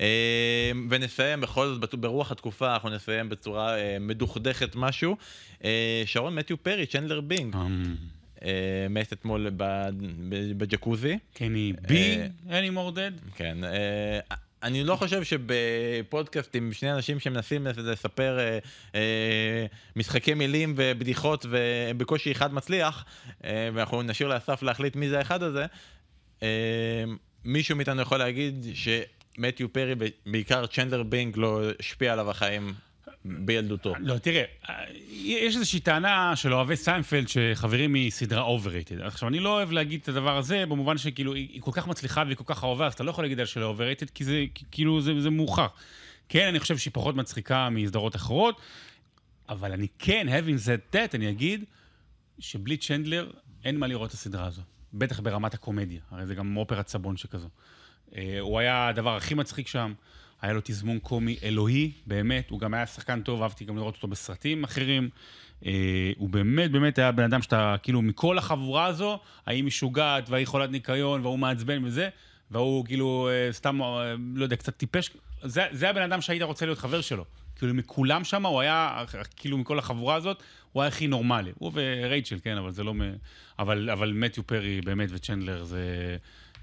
Speaker 1: אה, ונסיים בכל זאת ברוח התקופה, אנחנו נסיים בצורה אה, מדוכדכת משהו. אה, שרון מתיו פרי, צ'נדלר בינג,
Speaker 2: אמ,
Speaker 1: אה, מת אתמול בג'קוזי.
Speaker 2: קני בי, any more dead?
Speaker 1: כן, אני לא חושב שבפודקאסט עם שני אנשים שמנסים לספר אה, אה, משחקי מילים ובדיחות ובקושי אחד מצליח, אה, ואנחנו נשאיר לאסף להחליט מי זה האחד הזה, אה, מישהו מאיתנו יכול להגיד שמתיו פרי, בעיקר צ'נדלר בינג, לא השפיע עליו החיים בילדותו.
Speaker 2: לא, תראה, יש איזושהי טענה של אוהבי סיינפלד שחברים מסדרה overrated. עכשיו, אני לא אוהב להגיד את הדבר הזה, במובן שכאילו, היא היא כל כך מצליחה והיא כל כך אהובה, אז אתה לא יכול להגיד על שלה overrated, כי זה כאילו, זה, זה מאוחר. כן, אני חושב שהיא פחות מצחיקה מסדרות אחרות, אבל אני כן, having said that, אני אגיד שבלי צ'נדלר אין מה לראות את הסדרה הזו. בטח ברמת הקומדיה, הרי זה גם אופרת סבון שכזו. אה, הוא היה הדבר הכי מצחיק שם, היה לו תזמון קומי אלוהי, באמת, הוא גם היה שחקן טוב, אהבתי גם לראות אותו בסרטים אחרים. אה, הוא באמת באמת היה בן אדם שאתה, כאילו, מכל החבורה הזו, ההיא משוגעת, וההיא חולת ניקיון, וההוא מעצבן וזה, והוא כאילו אה, סתם, אה, לא יודע, קצת טיפש. זה, זה הבן אדם שהיית רוצה להיות חבר שלו. כאילו, מכולם שם, הוא היה, כאילו, מכל החבורה הזאת, הוא היה הכי נורמלי. הוא ורייצ'ל, כן, אבל זה לא... מ... אבל, אבל מתיו פרי, באמת, וצ'נדלר, זה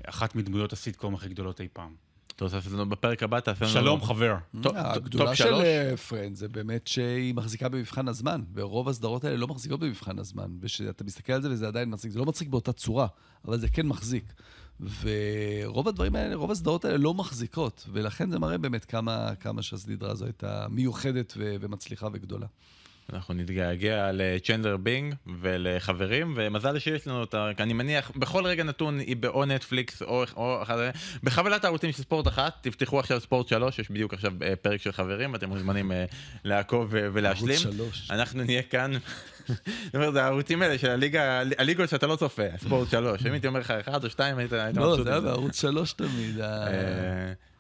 Speaker 2: אחת מדמויות הסיטקום הכי גדולות אי פעם.
Speaker 1: אתה רוצה לעשות לנו בפרק הבא, תעשה לנו...
Speaker 2: שלום, חבר.
Speaker 3: הגדולה של
Speaker 1: שלוש?
Speaker 3: אה, פרנד זה באמת שהיא מחזיקה במבחן הזמן, ורוב הסדרות האלה לא מחזיקות במבחן הזמן, ושאתה מסתכל על זה וזה עדיין מצחיק, זה לא מצחיק באותה צורה, אבל זה כן מחזיק. ורוב הדברים האלה, רוב הסדרות האלה לא מחזיקות, ולכן זה מראה באמת כמה, כמה שהסדרה הזו הייתה מיוחדת ו- ומצליחה וגדולה.
Speaker 1: אנחנו נתגעגע לצ'נדלר בינג ולחברים, ומזל שיש לנו אותה, אני מניח, בכל רגע נתון היא באו נטפליקס או, או בחבילת הערוצים של ספורט אחת, תפתחו עכשיו ספורט שלוש, יש בדיוק עכשיו אה, פרק של חברים, אתם מוזמנים אה, לעקוב אה, ולהשלים. אנחנו נהיה כאן, זאת אומרת, זה הערוצים האלה של הליגה, הליגות שאתה לא צופה, ספורט שלוש, אם הייתי אומר לך אחד או שתיים, היית
Speaker 3: לא,
Speaker 1: מבסוט
Speaker 3: זה היה. בערוץ שלוש תמיד.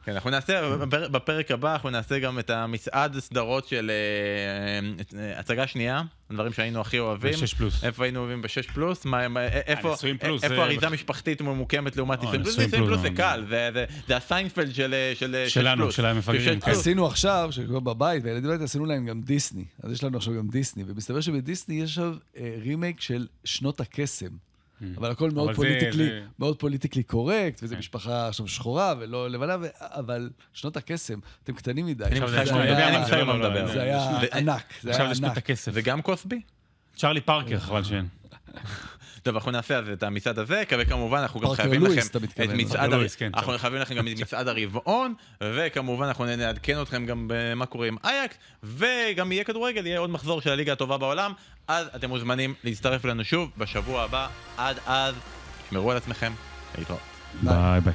Speaker 1: אה, כן, אנחנו נעשה, בפר- בפרק הבא אנחנו נעשה גם את המצעד סדרות של אה, אה, הצגה שנייה, הדברים שהיינו הכי אוהבים.
Speaker 2: בשש פלוס.
Speaker 1: איפה היינו אוהבים בשש פלוס? מה- מה- איפה
Speaker 2: נישואים פלוס,
Speaker 1: איפה
Speaker 2: זה-
Speaker 1: אריזה משפחתית ממוקמת לעומת
Speaker 2: אה,
Speaker 1: נישואים פלוס?
Speaker 2: נישואים פלוס,
Speaker 1: פלוס זה קל, זה- זה- זה הסיינפלד של אה, של שש
Speaker 2: שלנו,
Speaker 1: פלוס.
Speaker 2: של המפגרים, כן.
Speaker 1: פלוס.
Speaker 3: עשינו עכשיו, שכבר בבית, והילדים האלה עשינו להם גם דיסני. אז יש לנו עכשיו גם דיסני, ומסתבר שבדיסני יש עכשיו אה, רימייק של שנות הקסם. אבל הכל מאוד
Speaker 2: אבל זה-
Speaker 3: politically,
Speaker 2: זה-
Speaker 3: מאוד politically correct, וזו
Speaker 2: כן.
Speaker 3: משפחה עכשיו שחורה ולא לבנה, אבל שנות הקסם, אתם קטנים מדי.
Speaker 1: אני
Speaker 2: לא,
Speaker 1: מה מדבר.
Speaker 3: זה היה ענק, זה
Speaker 2: עכשיו
Speaker 3: היה
Speaker 2: יש לו את
Speaker 3: ענק.
Speaker 2: הכסף.
Speaker 1: וגם קוסבי?
Speaker 2: צ'רלי פארקר, חבל שאין.
Speaker 1: טוב, אנחנו נעשה אז את המצעד הזה, וכמובן אנחנו גם
Speaker 3: פארקר
Speaker 1: חייבים לכם את
Speaker 3: מתכוון.
Speaker 1: מצעד
Speaker 2: פארקר
Speaker 1: הר-
Speaker 2: לואיס, כן,
Speaker 1: אנחנו. חייבים לכם גם את מצעד הרבעון, וכמובן אנחנו נעדכן אתכם גם במה קורה עם אייקס, וגם יהיה כדורגל, יהיה עוד מחזור של הליגה הטובה בעולם, אז אתם מוזמנים להצטרף אלינו שוב בשבוע הבא, עד אז, תשמרו על עצמכם, להתראות.
Speaker 2: ביי ביי.